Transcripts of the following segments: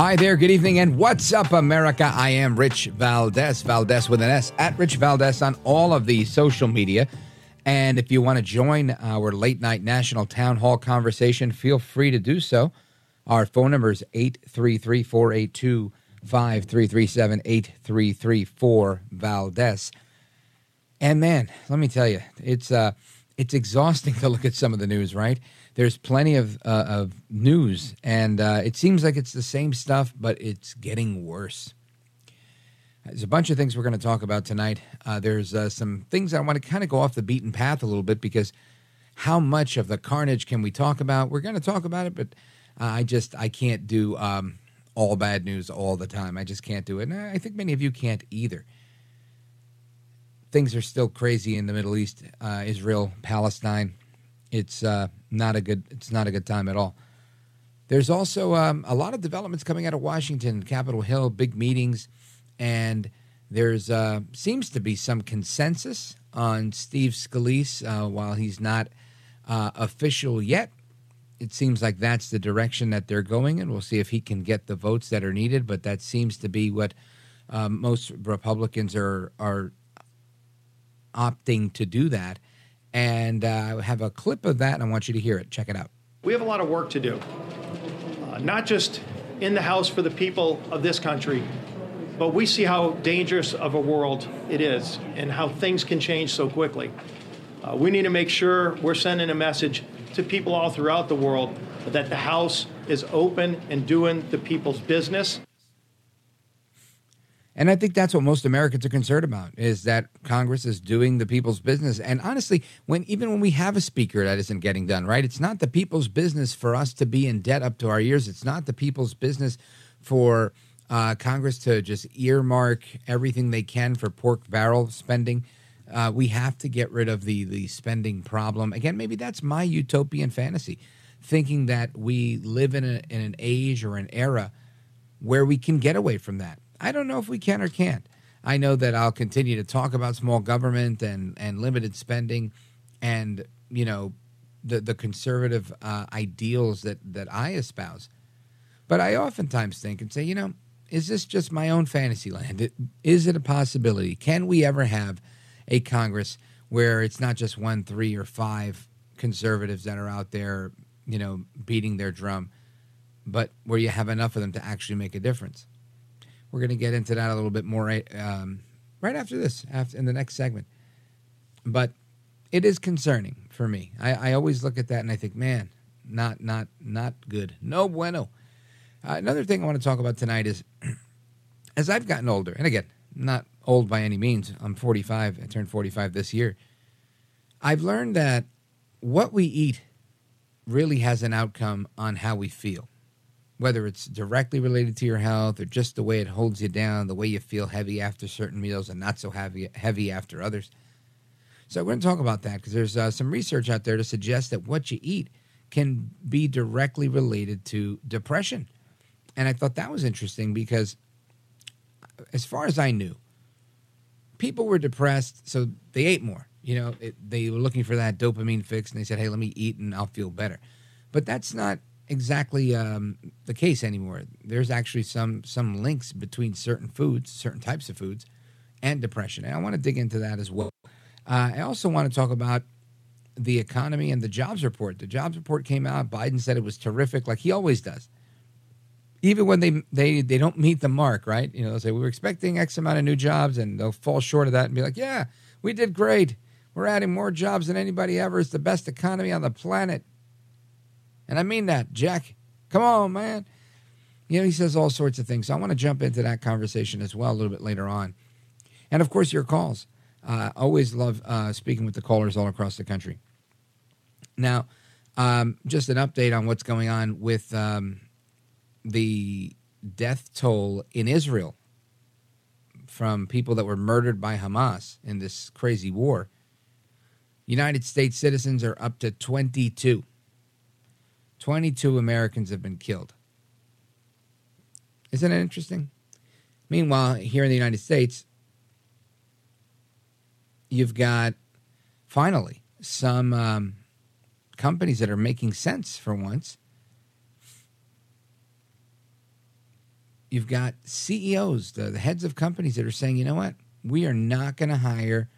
Hi there, good evening, and what's up, America? I am Rich Valdez, Valdez with an S, at Rich Valdez on all of the social media. And if you want to join our late night national town hall conversation, feel free to do so. Our phone number is 833 482 5337 8334 Valdez. And man, let me tell you, it's uh, it's exhausting to look at some of the news, right? There's plenty of uh, of news, and uh, it seems like it's the same stuff, but it's getting worse. There's a bunch of things we're going to talk about tonight. Uh, there's uh, some things I want to kind of go off the beaten path a little bit because how much of the carnage can we talk about? We're going to talk about it, but I just I can't do um, all bad news all the time. I just can't do it, and I think many of you can't either. Things are still crazy in the Middle East, uh, Israel, Palestine. It's uh, not a good. It's not a good time at all. There's also um, a lot of developments coming out of Washington, Capitol Hill, big meetings and there's uh, seems to be some consensus on Steve Scalise uh, while he's not uh, official yet. It seems like that's the direction that they're going, and we'll see if he can get the votes that are needed. But that seems to be what um, most Republicans are are opting to do that. And uh, I have a clip of that, and I want you to hear it. Check it out. We have a lot of work to do, uh, not just in the House for the people of this country, but we see how dangerous of a world it is and how things can change so quickly. Uh, we need to make sure we're sending a message to people all throughout the world that the House is open and doing the people's business. And I think that's what most Americans are concerned about is that Congress is doing the people's business. And honestly, when even when we have a speaker that isn't getting done, right? It's not the people's business for us to be in debt up to our ears. It's not the people's business for uh, Congress to just earmark everything they can for pork barrel spending. Uh, we have to get rid of the the spending problem. Again, maybe that's my utopian fantasy, thinking that we live in, a, in an age or an era where we can get away from that. I don't know if we can or can't. I know that I'll continue to talk about small government and, and limited spending and, you know, the, the conservative uh, ideals that, that I espouse. But I oftentimes think and say, you know, is this just my own fantasy land? Is it a possibility? Can we ever have a Congress where it's not just one, three, or five conservatives that are out there, you know, beating their drum, but where you have enough of them to actually make a difference? We're going to get into that a little bit more um, right after this, after in the next segment. But it is concerning for me. I, I always look at that and I think, man, not not not good. No bueno. Uh, another thing I want to talk about tonight is as I've gotten older, and again, not old by any means, I'm 45, I turned 45 this year. I've learned that what we eat really has an outcome on how we feel, whether it's directly related to your health or just the way it holds you down, the way you feel heavy after certain meals and not so heavy, heavy after others. So, we're going to talk about that because there's uh, some research out there to suggest that what you eat can be directly related to depression. And I thought that was interesting because, as far as I knew, people were depressed, so they ate more. You know, it, they were looking for that dopamine fix, and they said, "Hey, let me eat, and I'll feel better." But that's not exactly um, the case anymore. There's actually some some links between certain foods, certain types of foods, and depression. And I want to dig into that as well. Uh, I also want to talk about the economy and the jobs report. The jobs report came out. Biden said it was terrific, like he always does. Even when they they they don't meet the mark, right? You know, they'll say we were expecting X amount of new jobs, and they'll fall short of that and be like, "Yeah, we did great. We're adding more jobs than anybody ever. It's the best economy on the planet." And I mean that, Jack. Come on, man. You know, he says all sorts of things. So I want to jump into that conversation as well a little bit later on. And of course, your calls. Uh, always love uh, speaking with the callers all across the country. Now, um, just an update on what's going on with um, the death toll in Israel from people that were murdered by Hamas in this crazy war. United States citizens are up to 22. 22 Americans have been killed. Isn't it interesting? Meanwhile, here in the United States, you've got finally some um, companies that are making sense for once. You've got CEOs, the, the heads of companies that are saying, you know what? We are not going to hire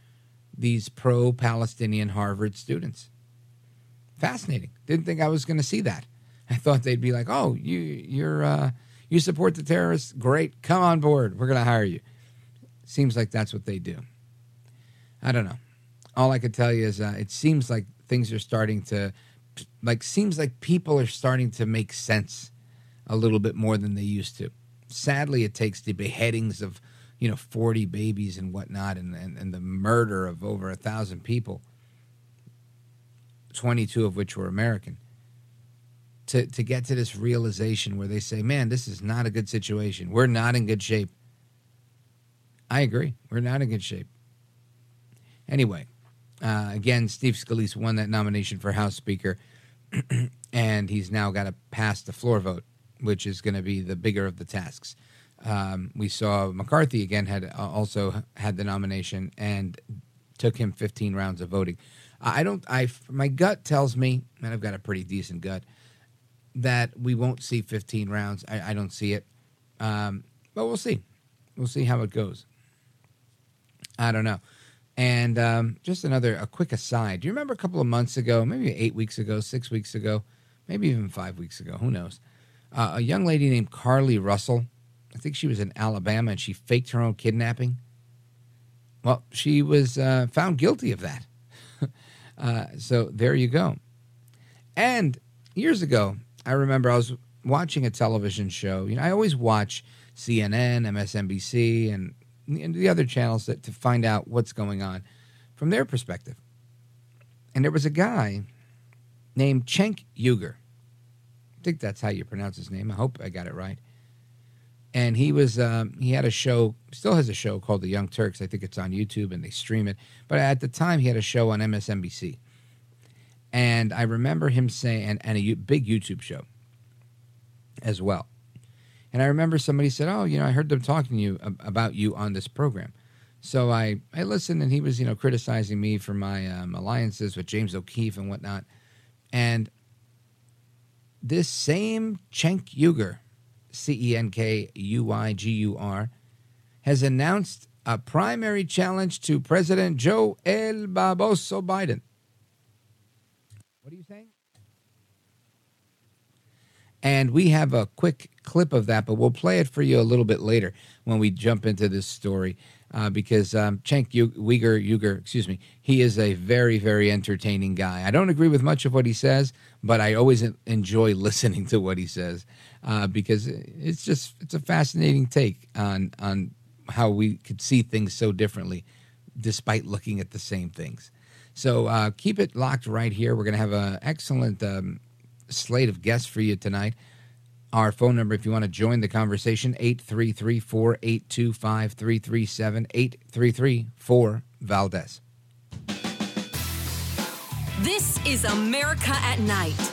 these pro Palestinian Harvard students. Fascinating. Didn't think I was going to see that. I thought they'd be like, "Oh, you you're uh, you support the terrorists? Great, come on board. We're going to hire you." Seems like that's what they do. I don't know. All I could tell you is uh, it seems like things are starting to like seems like people are starting to make sense a little bit more than they used to. Sadly, it takes the beheadings of you know 40 babies and whatnot and, and, and the murder of over a thousand people 22 of which were american to, to get to this realization where they say man this is not a good situation. We're not in good shape. I agree. We're not in good shape. Anyway uh, again steve scalise won that nomination for house speaker and he's now got to pass the floor vote which is going to be the bigger of the tasks. Um, we saw McCarthy again had uh, also had the nomination and took him 15 rounds of voting. I don't. I my gut tells me, and I've got a pretty decent gut, that we won't see 15 rounds. I, I don't see it, um, but we'll see. We'll see how it goes. I don't know. And um, just another a quick aside. Do you remember a couple of months ago, maybe eight weeks ago, six weeks ago, maybe even five weeks ago? Who knows? Uh, a young lady named Carlee Russell I think she was in Alabama and she faked her own kidnapping. Well, she was uh, found guilty of that. Uh, so there you go. And years ago, I remember I was watching a television show. You know, I always watch CNN, MSNBC, and, and the other channels that, to find out what's going on from their perspective. And there was a guy named Cenk Uygur. I think that's how you pronounce his name. I hope I got it right and he was um, he had a show still has a show called the young turks. I think it's on youtube and they stream it. But at the time he had a show on msnbc and i remember him saying and, and a big youtube show as well. And i remember somebody said oh you know i heard them talking to you about you on this program. So i i listened and he was you know criticizing me for my um, alliances with james o'keefe and whatnot. And this same cenk uygur C E N K U Y G U R, has announced a primary challenge to President Joe El Baboso Biden. What are you saying? And we have a quick clip of that, but we'll play it for you a little bit later when we jump into this story. Uh, because um, Cenk Uygur, Uygur, excuse me, he is a very, very entertaining guy. I don't agree with much of what he says, but I always enjoy listening to what he says uh, because it's just it's a fascinating take on on how we could see things so differently, despite looking at the same things. So uh, keep it locked right here. We're going to have an excellent um, slate of guests for you tonight. Our phone number, if you want to join the conversation, 833 482 5337 833 4 Valdez. This is America at Night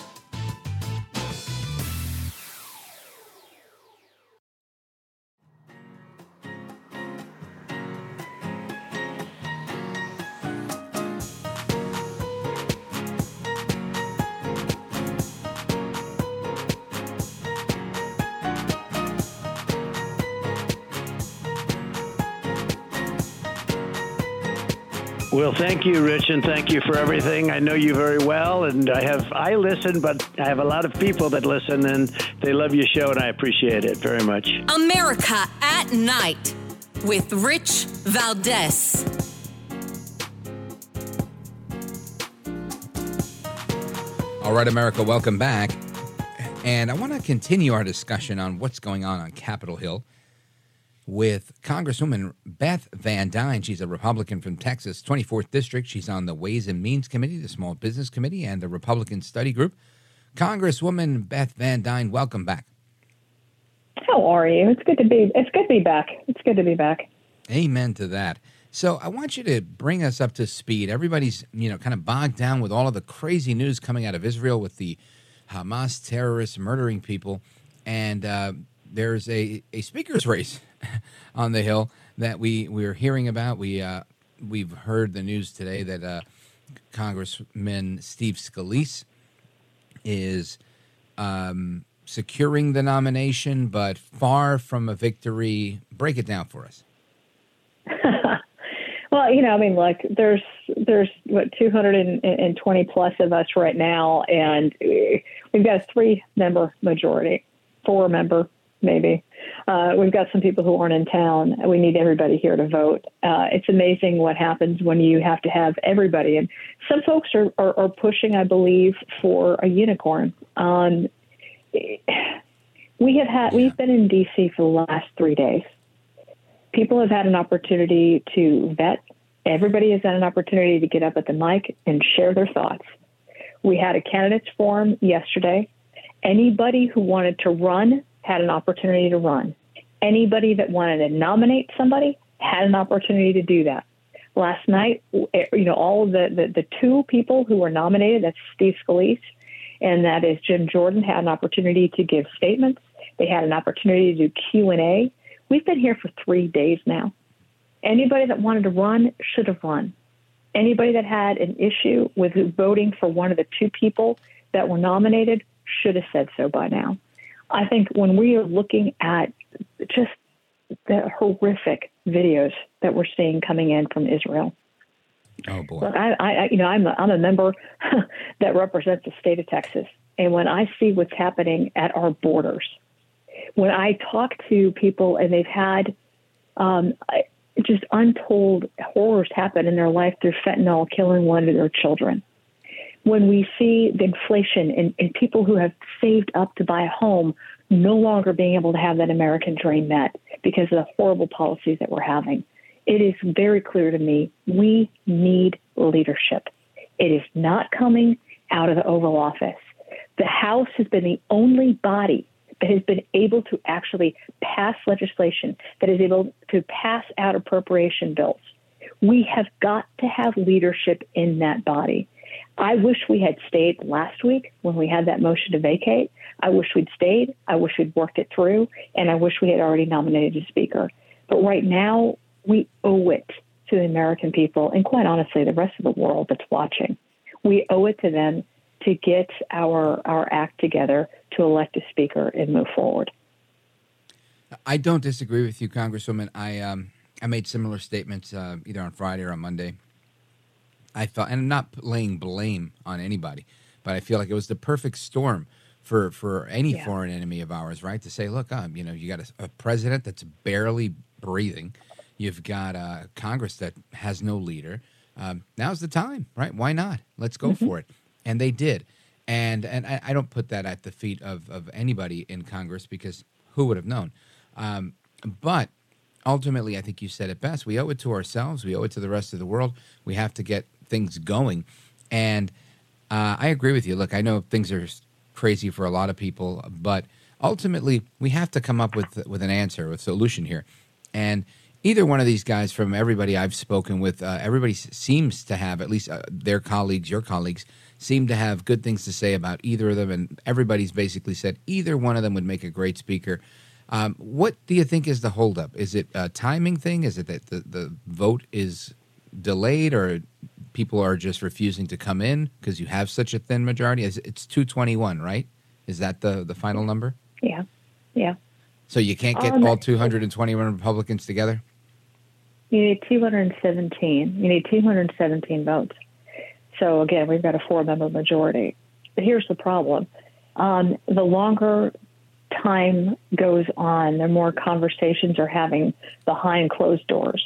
Well, thank you, Rich, and thank you for everything. I know you very well, and I have I listen, but I have a lot of people that listen, and they love your show, and I appreciate it very much. America at Night with Rich Valdez. All right, America, welcome back. And I want to continue our discussion on what's going on on Capitol Hill with Congresswoman Beth Van Duyne. She's a Republican from Texas, 24th District. She's on the Ways and Means Committee, the Small Business Committee, and the Republican Study Group. Congresswoman Beth Van Duyne, welcome back. How are you? It's good to be. It's good to be back. It's good to be back. Amen to that. So I want you to bring us up to speed. Everybody's you know kind of bogged down with all of the crazy news coming out of Israel with the Hamas terrorists murdering people, and uh, there's a, a speaker's race on the Hill that we we're hearing about. We uh, we've heard the news today that uh, Congressman Steve Scalise is um, securing the nomination, but far from a victory. Break it down for us. well, you know, I mean, look, there's there's what 220 plus of us right now, and we've got a three member majority, four member maybe. Uh, we've got some people who aren't in town. We need everybody here to vote. Uh, it's amazing what happens when you have to have everybody. And some folks are, are, are pushing, I believe, for a unicorn. Um, we have had we've been in D.C. for the last three days. People have had an opportunity to vet. Everybody has had an opportunity to get up at the mic and share their thoughts. We had a candidates forum yesterday. Anybody who wanted to run had an opportunity to run. Anybody that wanted to nominate somebody had an opportunity to do that. Last night, eh, you know, all of the, the, the two people who were nominated, that's Steve Scalise and that is Jim Jordan, had an opportunity to give statements. They had an opportunity to do Q&A. We've been here for three days now. Anybody that wanted to run should have run. Anybody that had an issue with voting for one of the two people that were nominated should have said so by now. I think when we are looking at just the horrific videos that we're seeing coming in from Israel. Oh boy! Look, I, I, you know, I'm a, I'm a member that represents the state of Texas, and when I see what's happening at our borders, when I talk to people and they've had um, just untold horrors happen in their life through fentanyl killing one of their children, when we see the inflation and, people who have saved up to buy a home no longer being able to have that American dream met because of the horrible policies that we're having, it is very clear to me we need leadership. It is not coming out of the Oval Office. The House has been the only body that has been able to actually pass legislation, that is able to pass out appropriation bills. We have got to have leadership in that body. I wish we had stayed last week when we had that motion to vacate. I wish we'd stayed. I wish we'd worked it through, and I wish we had already nominated a speaker. But right now, we owe it to the American people, and quite honestly, the rest of the world that's watching. We owe it to them to get our our act together to elect a speaker and move forward. I don't disagree with you, Congresswoman. I um, I made similar statements uh, either on Friday or on Monday I felt, and I'm not laying blame on anybody, but I feel like it was the perfect storm for for any yeah. foreign enemy of ours, right? To say, look, um, you know, you got a, a president that's barely breathing, you've got a Congress that has no leader. Um, now's the time, right? Why not? Let's go mm-hmm. for it, and they did. And and I, I, don't put that at the feet of of anybody in Congress because who would have known? Um, but ultimately, I think you said it best. We owe it to ourselves. We owe it to the rest of the world. We have to get things going. And uh, I agree with you. Look, I know things are crazy for a lot of people, but ultimately we have to come up with with an answer, a solution here. And either one of these guys, from everybody I've spoken with, uh, everybody seems to have at least uh, their colleagues, your colleagues, seem to have good things to say about either of them, and everybody's basically said either one of them would make a great speaker. Um, what do you think is the holdup? Is it a timing thing? Is it that the, the vote is delayed, or people are just refusing to come in because you have such a thin majority? It's 221, right? Is that the, the final number? Yeah. Yeah. So you can't get um, all 221 Republicans together? You need 217. You need 217 votes. So again, we've got a four-member majority. But here's the problem: um, the longer time goes on, the more conversations are having behind closed doors.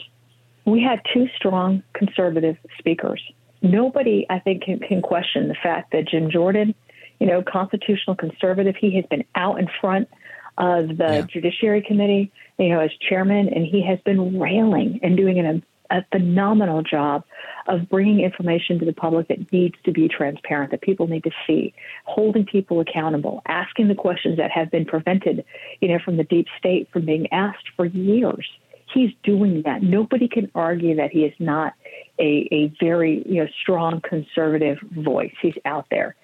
We had two strong conservative speakers. Nobody, I think, can, can question the fact that Jim Jordan, you know, constitutional conservative, he has been out in front of the yeah. Judiciary Committee, you know, as chairman, and he has been railing and doing an, a phenomenal job of bringing information to the public that needs to be transparent, that people need to see, holding people accountable, asking the questions that have been prevented, you know, from the deep state from being asked for years. He's doing that. Nobody can argue that he is not a, a very you know strong conservative voice. He's out there.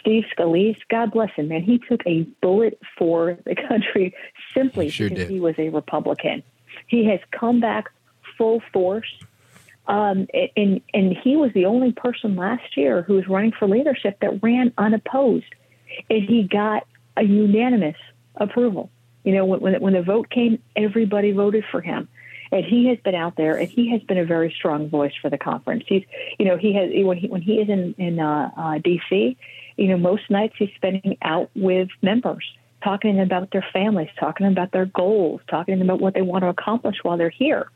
Steve Scalise, God bless him, man. He took a bullet for the country simply sure because did. he was a Republican. He has come back full force. Um, and and he was the only person last year who was running for leadership that ran unopposed, and he got a unanimous approval. You know, when when the vote came, everybody voted for him, and he has been out there, and he has been a very strong voice for the conference. He's, you know, he has when he when he is in in uh, uh, D.C you know, most nights he's spending out with members, talking about their families, talking about their goals, talking about what they want to accomplish while they're here.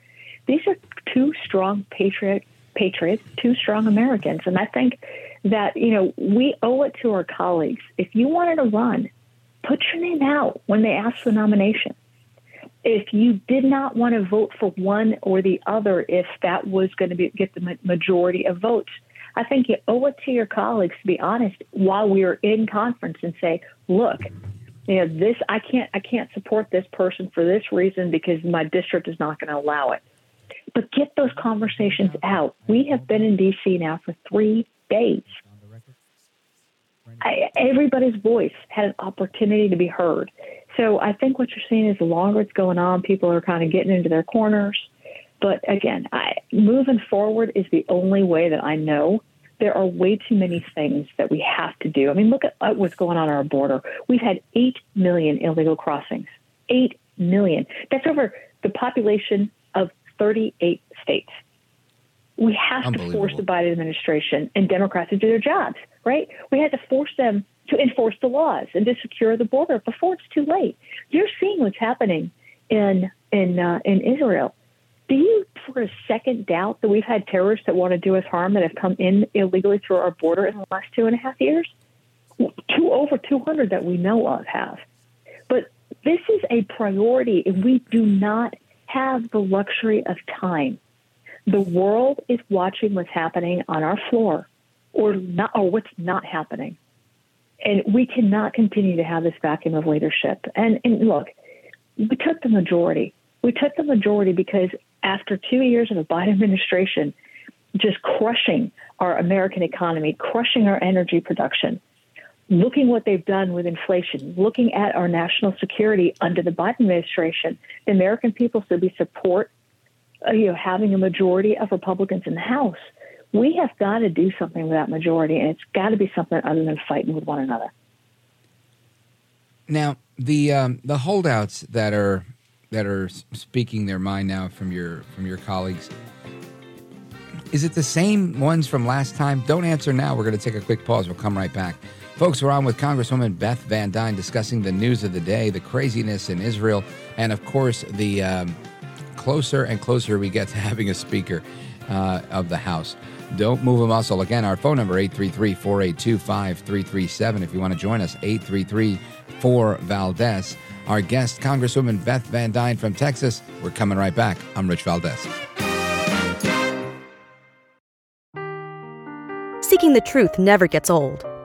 These are two strong patriot patriots, two strong Americans, and I think that you know we owe it to our colleagues. If you wanted to run, put your name out when they ask for nomination. If you did not want to vote for one or the other, if that was going to be, get the majority of votes, I think you owe it to your colleagues to be honest while we are in conference and say, look, you know, this I can't I can't support this person for this reason because my district is not going to allow it. But get those conversations out. We have been in DC now for three days. I, everybody's voice had an opportunity to be heard. So I think what you're seeing is the longer it's going on, people are kind of getting into their corners. But again, I, moving forward is the only way that I know. There are way too many things that we have to do. I mean, look at uh, what's going on our border. We've had 8 million illegal crossings. 8 million. That's over the population of 38 states. We have to force the Biden administration and Democrats to do their jobs, right? We had to force them to enforce the laws and to secure the border before it's too late. You're seeing what's happening in in uh, in Israel do you for a second doubt that we've had terrorists that want to do us harm that have come in illegally through our border in the last two and a half years? Two over 200 that we know of have. But this is a priority, and we do not have the luxury of time. The world is watching what's happening on our floor, or not, or what's not happening, and we cannot continue to have this vacuum of leadership. And, and look, we took the majority. We took the majority because after two years of a Biden administration just crushing our American economy, crushing our energy production, looking what they've done with inflation, looking at our national security under the Biden administration, the American people should be support, you know, having a majority of Republicans in the House. We have got to do something with that majority, and it's got to be something other than fighting with one another. Now, the um, the holdouts that are that are speaking their mind now from your from your colleagues. Is it the same ones from last time? Don't answer now. We're going to take a quick pause. We'll come right back. Folks, we're on with Congresswoman Beth Van Duyne discussing the news of the day, the craziness in Israel, and of course, the um, closer and closer we get to having a speaker uh, of the House. Don't move a muscle. Again, our phone number 833-482-5337 if you want to join us 833 4 Valdez our guest, Congresswoman Beth Van Duyne from Texas. We're coming right back. I'm Rich Valdez. Seeking the truth never gets old.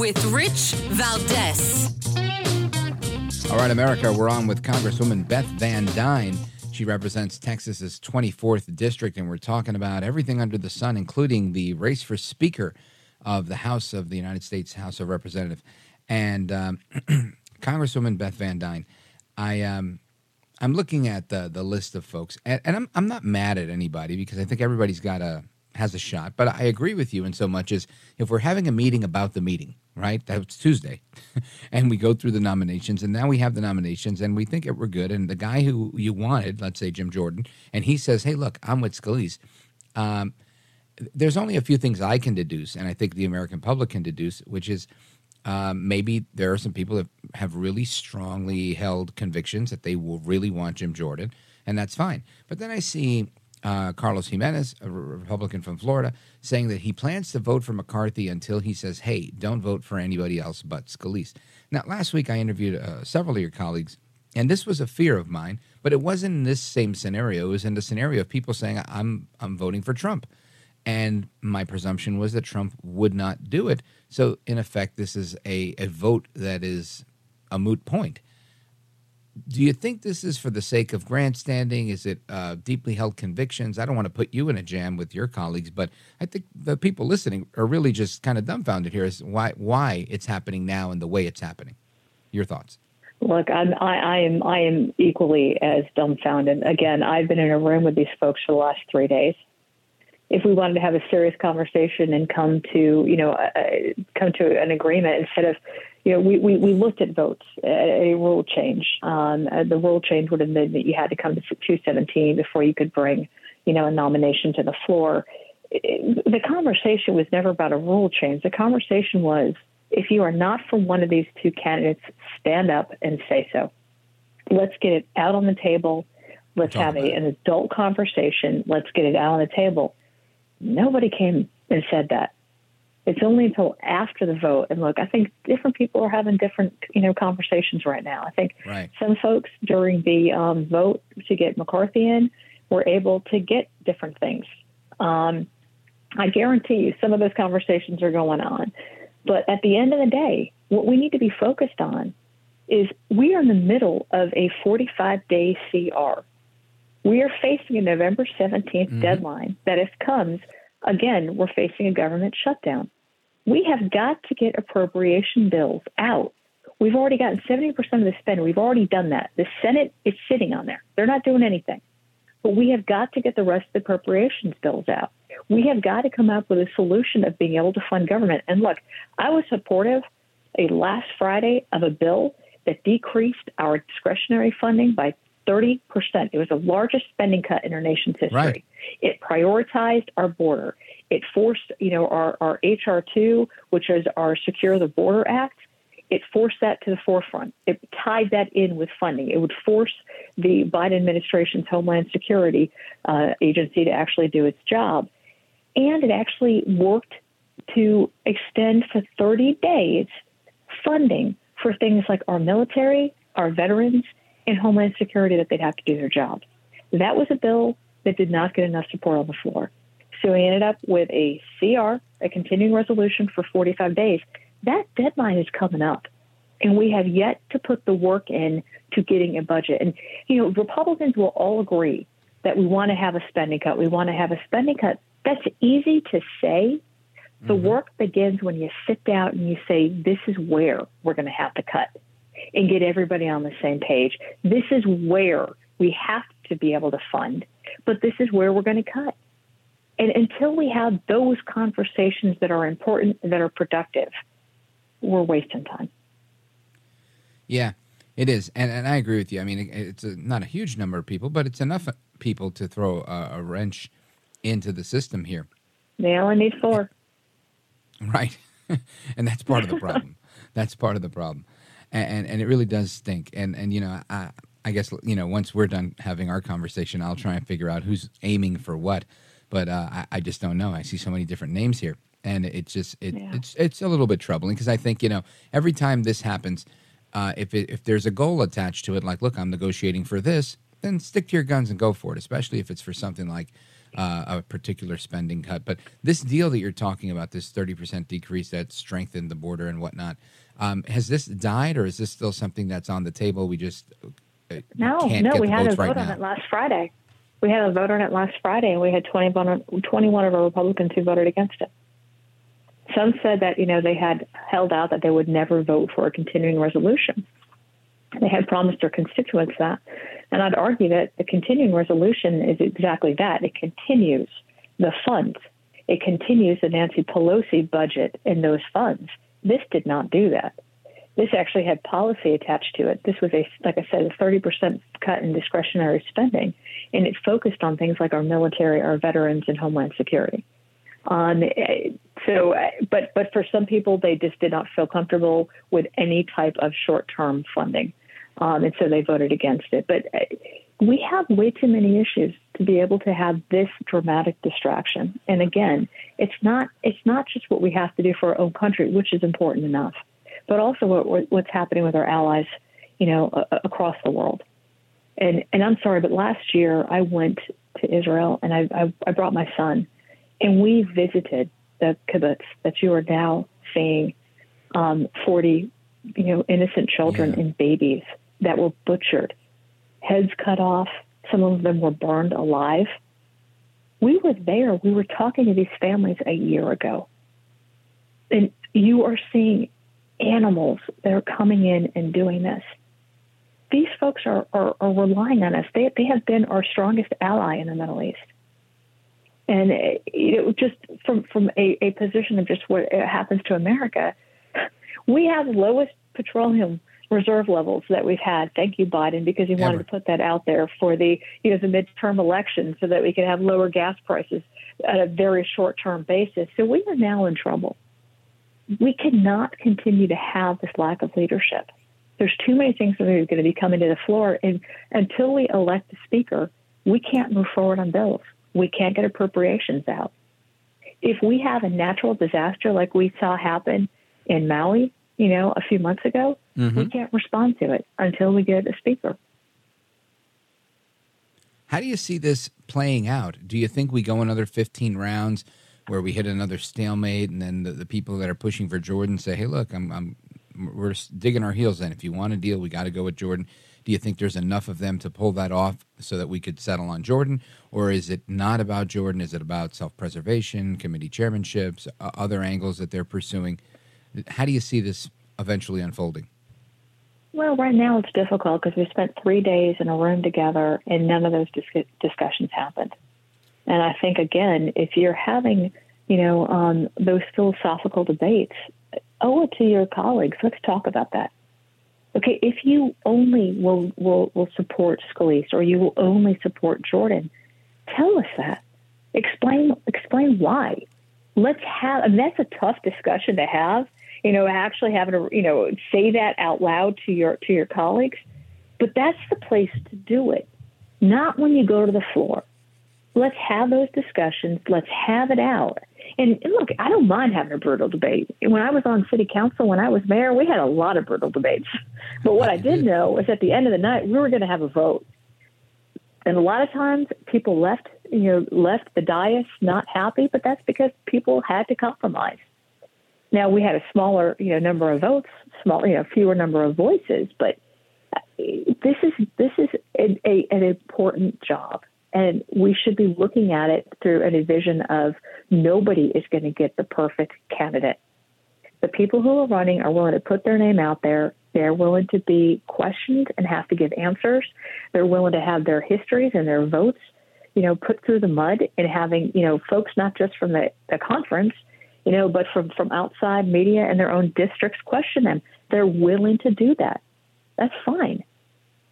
With Rich Valdez. All right, America, we're on with Congresswoman Beth Van Duyne. She represents Texas's 24th district, and we're talking about everything under the sun, including the race for Speaker of the House of the United States House of Representatives. And um, Congresswoman Beth Van Duyne, I um, I'm looking at the the list of folks, and, and I'm I'm not mad at anybody because I think everybody's got a has a shot. But I agree with you in so much as if we're having a meeting about the meeting, right? That's Tuesday, and we go through the nominations, and now we have the nominations, and we think it we're good. And the guy who you wanted, let's say Jim Jordan, and he says, "Hey, look, I'm with Scalise." Um, there's only a few things I can deduce, and I think the American public can deduce, which is um, maybe there are some people that have really strongly held convictions that they will really want Jim Jordan, and that's fine. But then I see uh, Carlos Gimenez, a Republican from Florida, saying that he plans to vote for McCarthy until he says, hey, don't vote for anybody else but Scalise. Now, last week I interviewed uh, several of your colleagues, and this was a fear of mine, but it wasn't in this same scenario. It was in the scenario of people saying, I'm, I'm voting for Trump. And my presumption was that Trump would not do it. So, in effect, this is a, a vote that is a moot point. Do you think this is for the sake of grandstanding? Is it uh, deeply held convictions? I don't want to put you in a jam with your colleagues, but I think the people listening are really just kind of dumbfounded here as why why it's happening now and the way it's happening. Your thoughts? Look, I'm, I, I am I am equally as dumbfounded. Again, I've been in a room with these folks for the last three days. If we wanted to have a serious conversation and come to you know uh, come to an agreement instead of you know, we, we, we looked at votes, a, a rule change. Um, uh, the rule change would have been that you had to come to 217 before you could bring, you know, a nomination to the floor. It, the conversation was never about a rule change. The conversation was if you are not for one of these two candidates, stand up and say so. Let's get it out on the table. Let's have a, an adult conversation. Let's get it out on the table. Nobody came and said that. It's only until after the vote. And look, I think different people are having different, you know, conversations right now. I think right. some folks during the um, vote to get McCarthy in were able to get different things. Um, I guarantee you, some of those conversations are going on. But at the end of the day, what we need to be focused on is we are in the middle of a 45 day CR. We are facing a November 17th mm-hmm. deadline that, if comes, again, we're facing a government shutdown. We have got to get appropriation bills out. We've already gotten 70% of the spend. We've already done that. The Senate is sitting on there. They're not doing anything. But we have got to get the rest of the appropriations bills out. We have got to come up with a solution of being able to fund government. And look, I was supportive a last Friday of a bill that decreased our discretionary funding by 30%. It was the largest spending cut in our nation's history. Right. It prioritized our border. It forced, you know, our, our HR2, which is our Secure the Border Act, it forced that to the forefront. It tied that in with funding. It would force the Biden administration's Homeland Security uh, agency to actually do its job. And it actually worked to extend for 30 days funding for things like our military, our veterans, and Homeland Security that they'd have to do their job. That was a bill that did not get enough support on the floor. So we ended up with a CR, a continuing resolution for 45 days. That deadline is coming up, and we have yet to put the work in to getting a budget. And, you know, Republicans will all agree that we want to have a spending cut. We want to have a spending cut. That's easy to say. The mm-hmm. work begins when you sit down and you say, this is where we're going to have to cut and get everybody on the same page. This is where we have to be able to fund, but this is where we're going to cut. And until we have those conversations that are important, and that are productive, we're wasting time. Yeah. It is, and, and I agree with you. I mean, it's a, not a huge number of people, but it's enough people to throw a, a wrench into the system here. They only need four. Right, and that's part of the problem. that's part of the problem, and, and, and it really does stink. And and you know, I I guess you know once we're done having our conversation, I'll try and figure out who's aiming for what. But uh, I, I just don't know. I see so many different names here, and it's just it, yeah. it's it's a little bit troubling because I think you know every time this happens, uh, if it, if there's a goal attached to it, like look, I'm negotiating for this, then stick to your guns and go for it. Especially if it's for something like uh, a particular spending cut. But this deal that you're talking about, this 30% decrease that strengthened the border and whatnot, um, has this died or is this still something that's on the table? We just uh, no, no. We had a vote right on it last Friday. We had a vote on it last Friday, and we had 21, 21 of our Republicans who voted against it. Some said that you know they had held out that they would never vote for a continuing resolution. They had promised their constituents that. And I'd argue that the continuing resolution is exactly that. It continues the funds. It continues the Nancy Pelosi budget in those funds. This did not do that. This actually had policy attached to it. This was a, like I said, a 30% cut in discretionary spending, and it focused on things like our military, our veterans, and homeland security. Um, so, but but for some people, they just did not feel comfortable with any type of short-term funding um, and so they voted against it. But uh, we have way too many issues to be able to have this dramatic distraction. And again, it's not it's not just what we have to do for our own country, which is important enough, but also what, what's happening with our allies, you know, uh, across the world. And and I'm sorry, but last year I went to Israel and I I, I brought my son, and we visited the kibbutz that you are now seeing um, 40 you know innocent children yeah. and babies that were butchered, heads cut off. Some of them were burned alive. We were there. We were talking to these families a year ago. And you are seeing animals that are coming in and doing this. These folks are, are, are relying on us. They, they have been our strongest ally in the Middle East. And you know, just from, from a, a position of just what happens to America, we have lowest petroleum reserve levels that we've had. Thank you, Biden, because he wanted to put that out there for the you know the midterm election so that we could have lower gas prices at a very short term basis. So we are now in trouble. We cannot continue to have this lack of leadership. There's too many things that are going to be coming to the floor, and until we elect a speaker, we can't move forward on bills. We can't get appropriations out. If we have a natural disaster like we saw happen in Maui, you know, a few months ago, mm-hmm. we can't respond to it until we get a speaker. How do you see this playing out? Do you think we go another 15 rounds where we hit another stalemate and then the, the people that are pushing for Jordan say, hey, look, I'm, I'm we're digging our heels in. If you want a deal, we got to go with Jordan. Do you think there's enough of them to pull that off so that we could settle on Jordan? Or is it not about Jordan? Is it about self preservation, committee chairmanships, uh, other angles that they're pursuing? How do you see this eventually unfolding? Well, right now it's difficult because we spent three days in a room together and none of those dis- discussions happened. And I think, again, if you're having, you know, um, those philosophical debates, owe it to your colleagues. Let's talk about that. Okay, if you only will, will, will support Scalise or you will only support Jordan, tell us that. Explain explain why. Let's have. That's a tough discussion to have you know, actually having to, you know, say that out loud to your to your colleagues. But that's the place to do it, not when you go to the floor. Let's have those discussions. Let's have it out. And, and look, I don't mind having a brutal debate. When I was on city council, when I was mayor, we had a lot of brutal debates. But what I did know was at the end of the night, we were going to have a vote. And a lot of times people left, you know, left the dais not happy, but that's because people had to compromise. Now we had a smaller, you know, number of votes, small, you know, fewer number of voices, but uh, this is this is a, a, an important job, and we should be looking at it through a vision of nobody is going to get the perfect candidate. The people who are running are willing to put their name out there. They're willing to be questioned and have to give answers. They're willing to have their histories and their votes, you know, put through the mud and having, you know, folks not just from the, the conference, you know, but from, from outside media and their own districts question them. They're willing to do that. That's fine.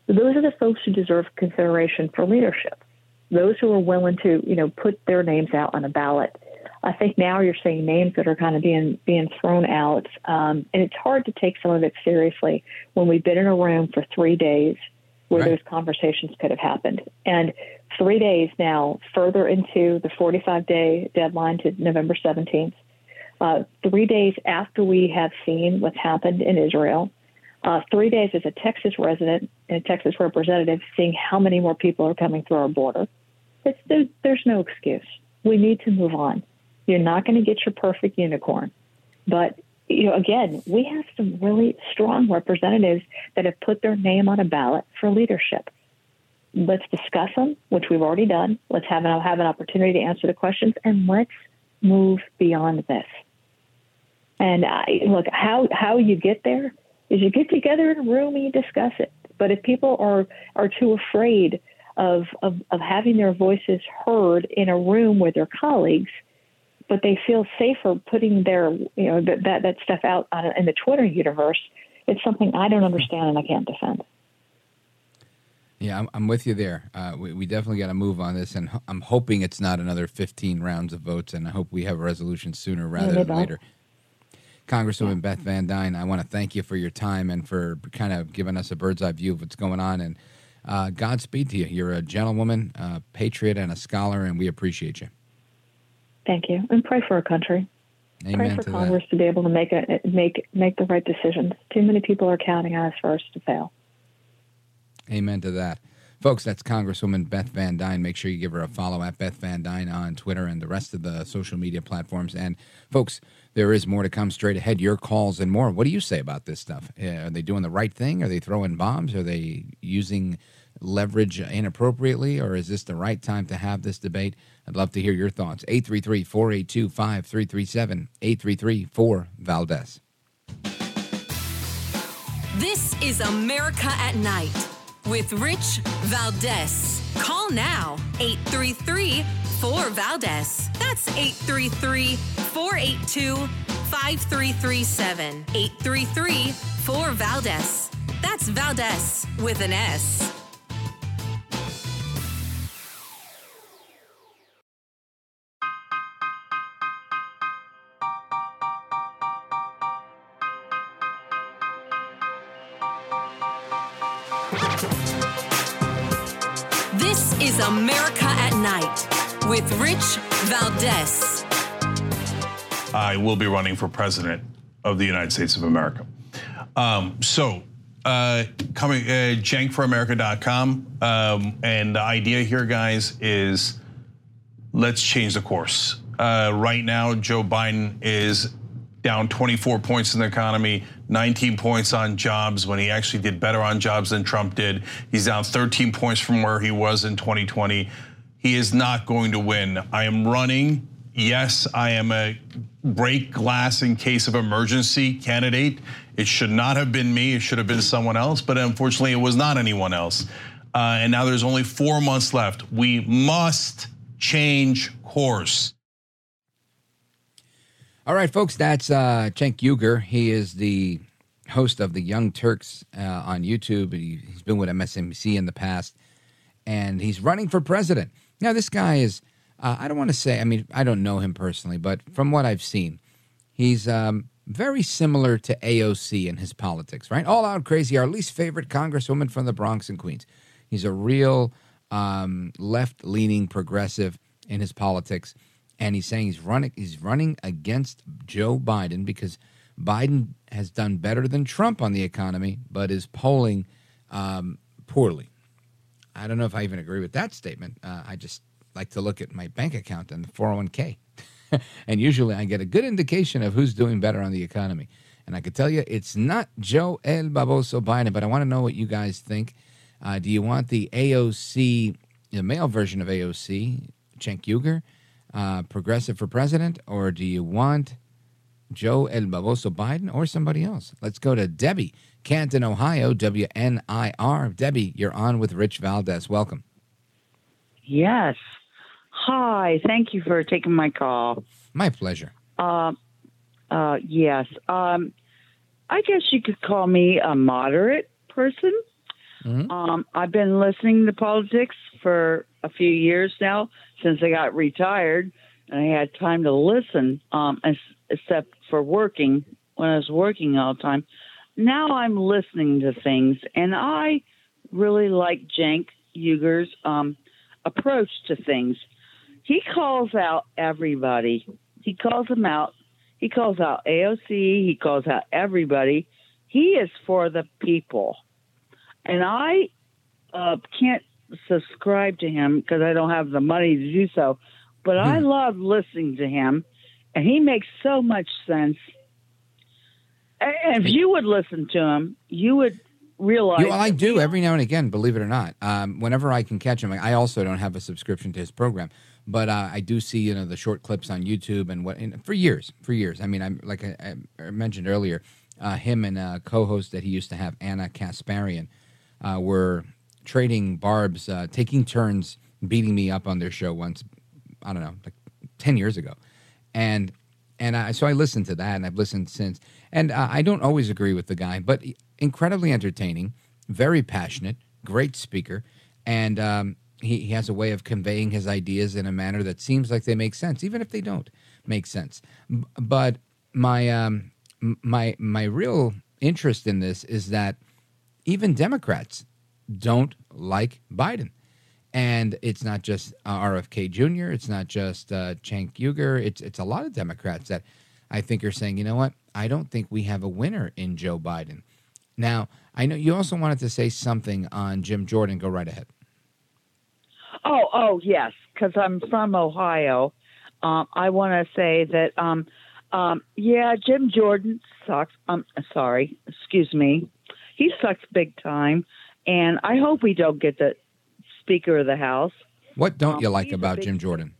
Those are the folks who deserve consideration for leadership. Those who are willing to, you know, put their names out on a ballot. I think now you're seeing names that are kind of being being thrown out, um, and it's hard to take some of it seriously when we've been in a room for three days where Right. those conversations could have happened. And three days now, further into the 45 day deadline to November 17th, uh, three days after we have seen what's happened in Israel, uh, three days as a Texas resident and a Texas representative, seeing how many more people are coming through our border. It's, there, there's no excuse. We need to move on. You're not going to get your perfect unicorn. But, you know, again, we have some really strong representatives that have put their name on a ballot for leadership. Let's discuss them, which we've already done. Let's have an, have an opportunity to answer the questions, and let's move beyond this. And I, look, how how you get there is you get together in a room and you discuss it. But if people are are too afraid of of, of having their voices heard in a room with their colleagues, but they feel safer putting their you know that that, that stuff out on, in the Twitter universe, it's something I don't understand and I can't defend. Yeah, I'm, I'm with you there. Uh, we, we definitely got to move on this, and ho- I'm hoping it's not another 15 rounds of votes, and I hope we have a resolution sooner rather than don't. later. Congresswoman Beth Van Duyne, I want to thank you for your time and for kind of giving us a bird's eye view of what's going on. And uh, Godspeed to you. You're a gentlewoman, a patriot, and a scholar, and we appreciate you. Thank you, and pray for our country. Amen pray for to Congress to be able to make a make make the right decisions. Too many people are counting on us for us to fail. Amen to that. Folks, that's Congresswoman Beth Van Duyne. Make sure you give her a follow at Beth Van Duyne on Twitter and the rest of the social media platforms. And folks, there is more to come straight ahead. Your calls and more. What do you say about this stuff? Uh, Are they doing the right thing? Are they throwing bombs? Are they using leverage inappropriately? Or is this the right time to have this debate? I'd love to hear your thoughts. 833 482 5337 833 4 Valdez. This is America at Night with Rich Valdez. Call now 833 4 Valdez. That's 833 482 5337. 833 4 Valdez. That's Valdez with an S. This is America at Night with Rich Valdez. I will be running for president of the United States of America. Um, so, uh, coming, uh, cenkforamerica.com. Um, and the idea here, guys, is let's change the course. Uh, right now, Joe Biden is down 24 points in the economy, 19 points on jobs when he actually did better on jobs than Trump did. He's down 13 points from where he was in 2020. He is not going to win. I am running. Yes, I am a break glass in case of emergency candidate. It should not have been me. It should have been someone else, but unfortunately, it was not anyone else. Uh, and now there's only four months left. We must change course. All right, folks, that's uh, Cenk Uygur. He is the host of the Young Turks uh, on YouTube. He, he's been with MSNBC in the past, and he's running for president. Now, this guy is, uh, I don't want to say, I mean, I don't know him personally, but from what I've seen, he's um, very similar to AOC in his politics, right? All out crazy, our least favorite congresswoman from the Bronx and Queens. He's a real um, left leaning progressive in his politics and he's saying he's running he's running against Joe Biden because Biden has done better than Trump on the economy, but is polling um, poorly. I don't know if I even agree with that statement. Uh, I just like to look at my bank account and the 401k, and usually I get a good indication of who's doing better on the economy. And I can tell you, it's not Joe El Baboso Biden, but I want to know what you guys think. Uh, do you want the AOC, the male version of AOC, Cenk Uygur? uh, progressive for president, or do you want Joe El Baboso Biden or somebody else? Let's go to Debbie, Canton, Ohio, WNIR. Debbie, you're on with Rich Valdez. Welcome. Yes. Hi. Thank you for taking my call. My pleasure. Uh, uh, yes. Um, I guess you could call me a moderate person. Mm-hmm. Um, I've been listening to politics for a few years now since I got retired, and I had time to listen, um, except for working when I was working all the time. Now I'm listening to things, and I really like Cenk Uygur's um, approach to things. He calls out everybody. He calls them out. He calls out AOC. He calls out everybody. He is for the people. And I uh, can't subscribe to him because I don't have the money to do so. But hmm. I love listening to him, and he makes so much sense. And if you would listen to him, you would realize. well, I do every now and again, believe it or not. Um, whenever I can catch him, I also don't have a subscription to his program, but uh, I do see you know the short clips on YouTube and what and for years, for years. I mean, I'm like I, I mentioned earlier, uh, him and a co-host that he used to have, Ana Kasparian, uh, were trading barbs, uh, taking turns beating me up on their show once. I don't know, like ten years ago, and and I, so I listened to that, and I've listened since. And uh, I don't always agree with the guy, but incredibly entertaining, very passionate, great speaker, and um, he, he has a way of conveying his ideas in a manner that seems like they make sense, even if they don't make sense. But my um, my my real interest in this is that even Democrats don't like Biden. And it's not just uh, RFK Jr., it's not just uh, Cenk Uygur, it's, it's a lot of Democrats that I think are saying, you know what, I don't think we have a winner in Joe Biden. Now, I know you also wanted to say something on Jim Jordan. Go right ahead. Oh, oh, yes, because I'm from Ohio. Um, I want to say that, um, um, yeah, Jim Jordan sucks. I'm um, sorry, excuse me. He sucks big time, and I hope we don't get the Speaker of the House. What don't you um, like about Jim Jordan?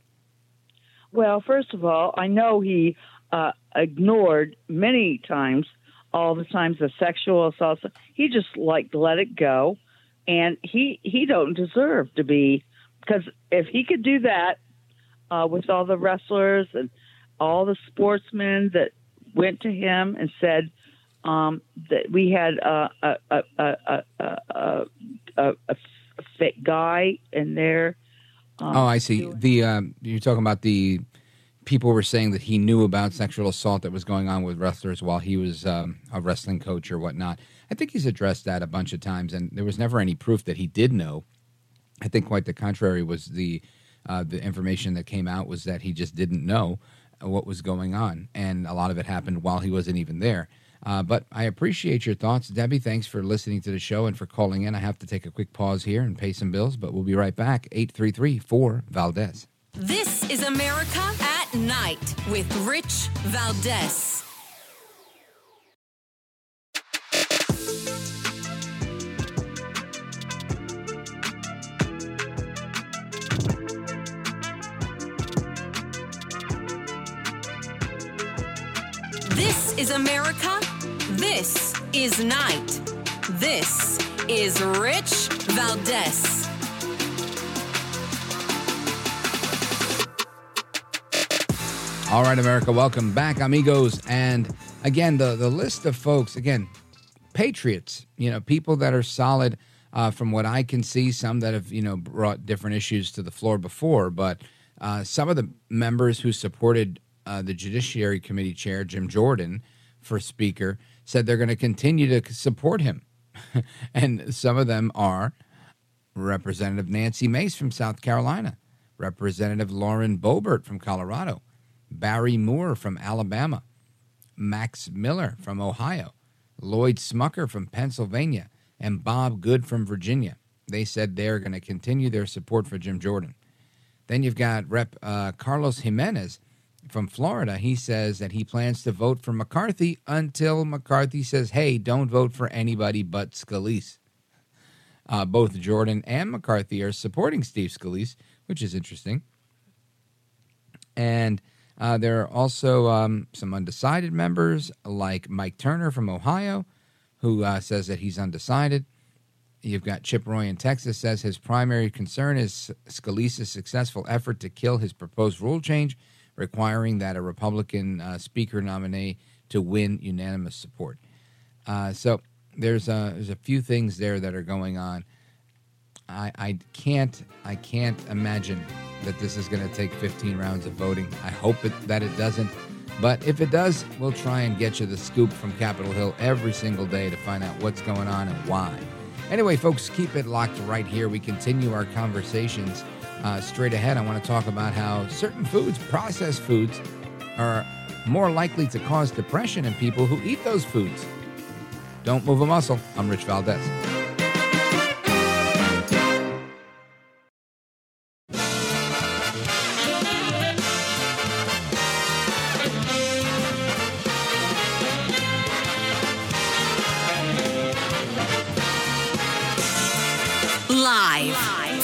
Well, first of all, I know he uh, ignored many times all the times of sexual assault. He just like let it go, and he he don't deserve to be because if he could do that uh, with all the wrestlers and all the sportsmen that went to him and said um, that we had a a a a a, a, a fit guy in there. Um, oh, I see. The um, you're talking about the people were saying that he knew about sexual assault that was going on with wrestlers while he was um, a wrestling coach or whatnot. I think he's addressed that a bunch of times, and there was never any proof that he did know. I think quite the contrary was the uh, the information that came out was that he just didn't know what was going on, and a lot of it happened while he wasn't even there. Uh, but I appreciate your thoughts, Debbie. Thanks for listening to the show and for calling in. I have to take a quick pause here and pay some bills, but we'll be right back. Eight three three four Valdez. This is America at Night with Rich Valdez. This is America. This is Night. This is Rich Valdez. All right, America, welcome back, amigos. And again, the, the list of folks, again, patriots, you know, people that are solid uh, from what I can see, some that have, you know, brought different issues to the floor before, but uh, some of the members who supported uh, the Judiciary Committee Chair, Jim Jordan, for Speaker, said they're going to continue to support him. and some of them are Representative Nancy Mace from South Carolina, Representative Lauren Boebert from Colorado, Barry Moore from Alabama, Max Miller from Ohio, Lloyd Smucker from Pennsylvania, and Bob Good from Virginia. They said they're going to continue their support for Jim Jordan. Then you've got Rep. Uh, Carlos Gimenez from Florida. He says that he plans to vote for McCarthy until McCarthy says, hey, don't vote for anybody but Scalise. Uh, both Jordan and McCarthy are supporting Steve Scalise, which is interesting. And uh, there are also um, some undecided members, like Mike Turner from Ohio, who uh, says that he's undecided. You've got Chip Roy in Texas says his primary concern is Scalise's successful effort to kill his proposed rule change, requiring that a Republican uh, speaker nominee to win unanimous support. Uh, so there's a there's a few things there that are going on. I I can't I can't imagine that this is going to take 15 rounds of voting. I hope it, that it doesn't. But if it does, we'll try and get you the scoop from Capitol Hill every single day to find out what's going on and why. Anyway, folks, keep it locked right here. We continue our conversations uh, straight ahead. I want to talk about how certain foods, processed foods, are more likely to cause depression in people who eat those foods. Don't move a muscle. I'm Rich Valdez.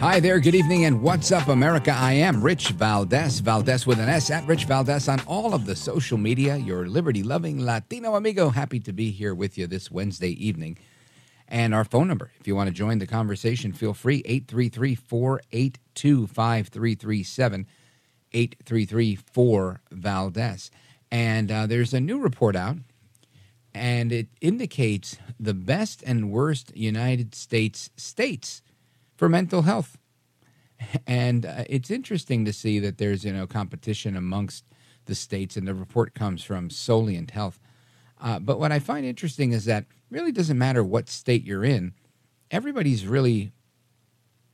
Hi there, good evening, and what's up, America? I am Rich Valdez, Valdez with an S at Rich Valdez on all of the social media. Your liberty loving Latino amigo. Happy to be here with you this Wednesday evening. And our phone number, if you want to join the conversation, feel free 833 482 5337 833 4 Valdez. And uh, there's a new report out, and it indicates the best and worst United States states for mental health. And uh, it's interesting to see that there's you know competition amongst the states, and the report comes from Solient Health. Uh, but what I find interesting is that really doesn't matter what state you're in, everybody's really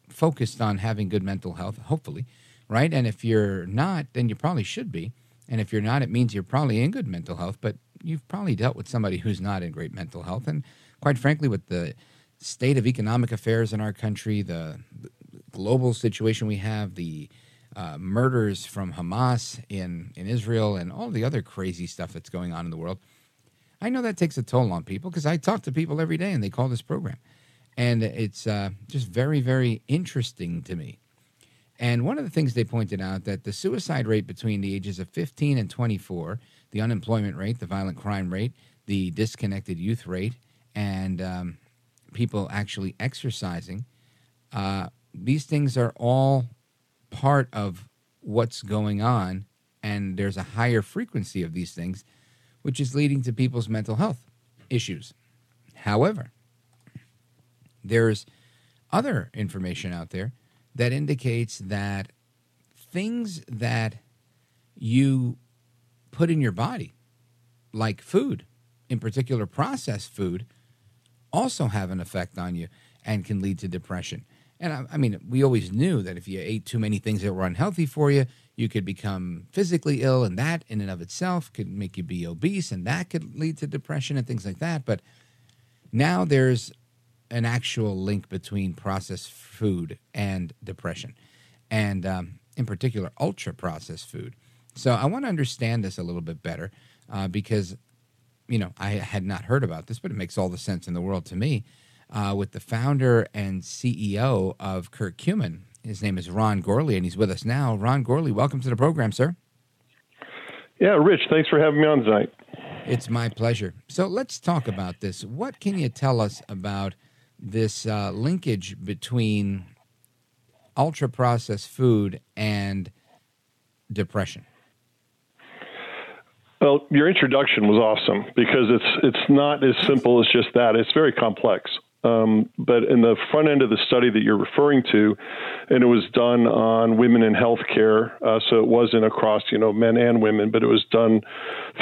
focused on having good mental health, hopefully, right? And if you're not, then you probably should be. And if you're not, it means you're probably in good mental health, but you've probably dealt with somebody who's not in great mental health. And quite frankly, with the state of economic affairs in our country, the, the global situation we have, the uh, murders from Hamas in, in Israel, and all the other crazy stuff that's going on in the world. I know that takes a toll on people because I talk to people every day and they call this program. And it's uh, just very, very interesting to me. And one of the things they pointed out that the suicide rate between the ages of 15 and 24, the unemployment rate, the violent crime rate, the disconnected youth rate, and um, people actually exercising, uh, these things are all part of what's going on, and there's a higher frequency of these things, which is leading to people's mental health issues. However, there's other information out there that indicates that things that you put in your body, like food, in particular processed food, also have an effect on you and can lead to depression. And I, I, mean, we always knew that if you ate too many things that were unhealthy for you, you could become physically ill, and that in and of itself could make you be obese, and that could lead to depression and things like that. But now there's an actual link between processed food and depression, and um, in particular, ultra processed food. So I want to understand this a little bit better uh, because you know, I had not heard about this, but it makes all the sense in the world to me. Uh, with the founder and CEO of Kirk Curcumin. His name is Ron Gourley, and he's with us now. Ron Gourley, welcome to the program, sir. Yeah, Rich, thanks for having me on tonight. It's my pleasure. So let's talk about this. What can you tell us about this uh, linkage between ultra processed food and depression? Well, your introduction was awesome because it's it's not as simple as just that. It's very complex. Um, but in the front end of the study that you're referring to, and it was done on women in healthcare, uh, so it wasn't across you know men and women, but it was done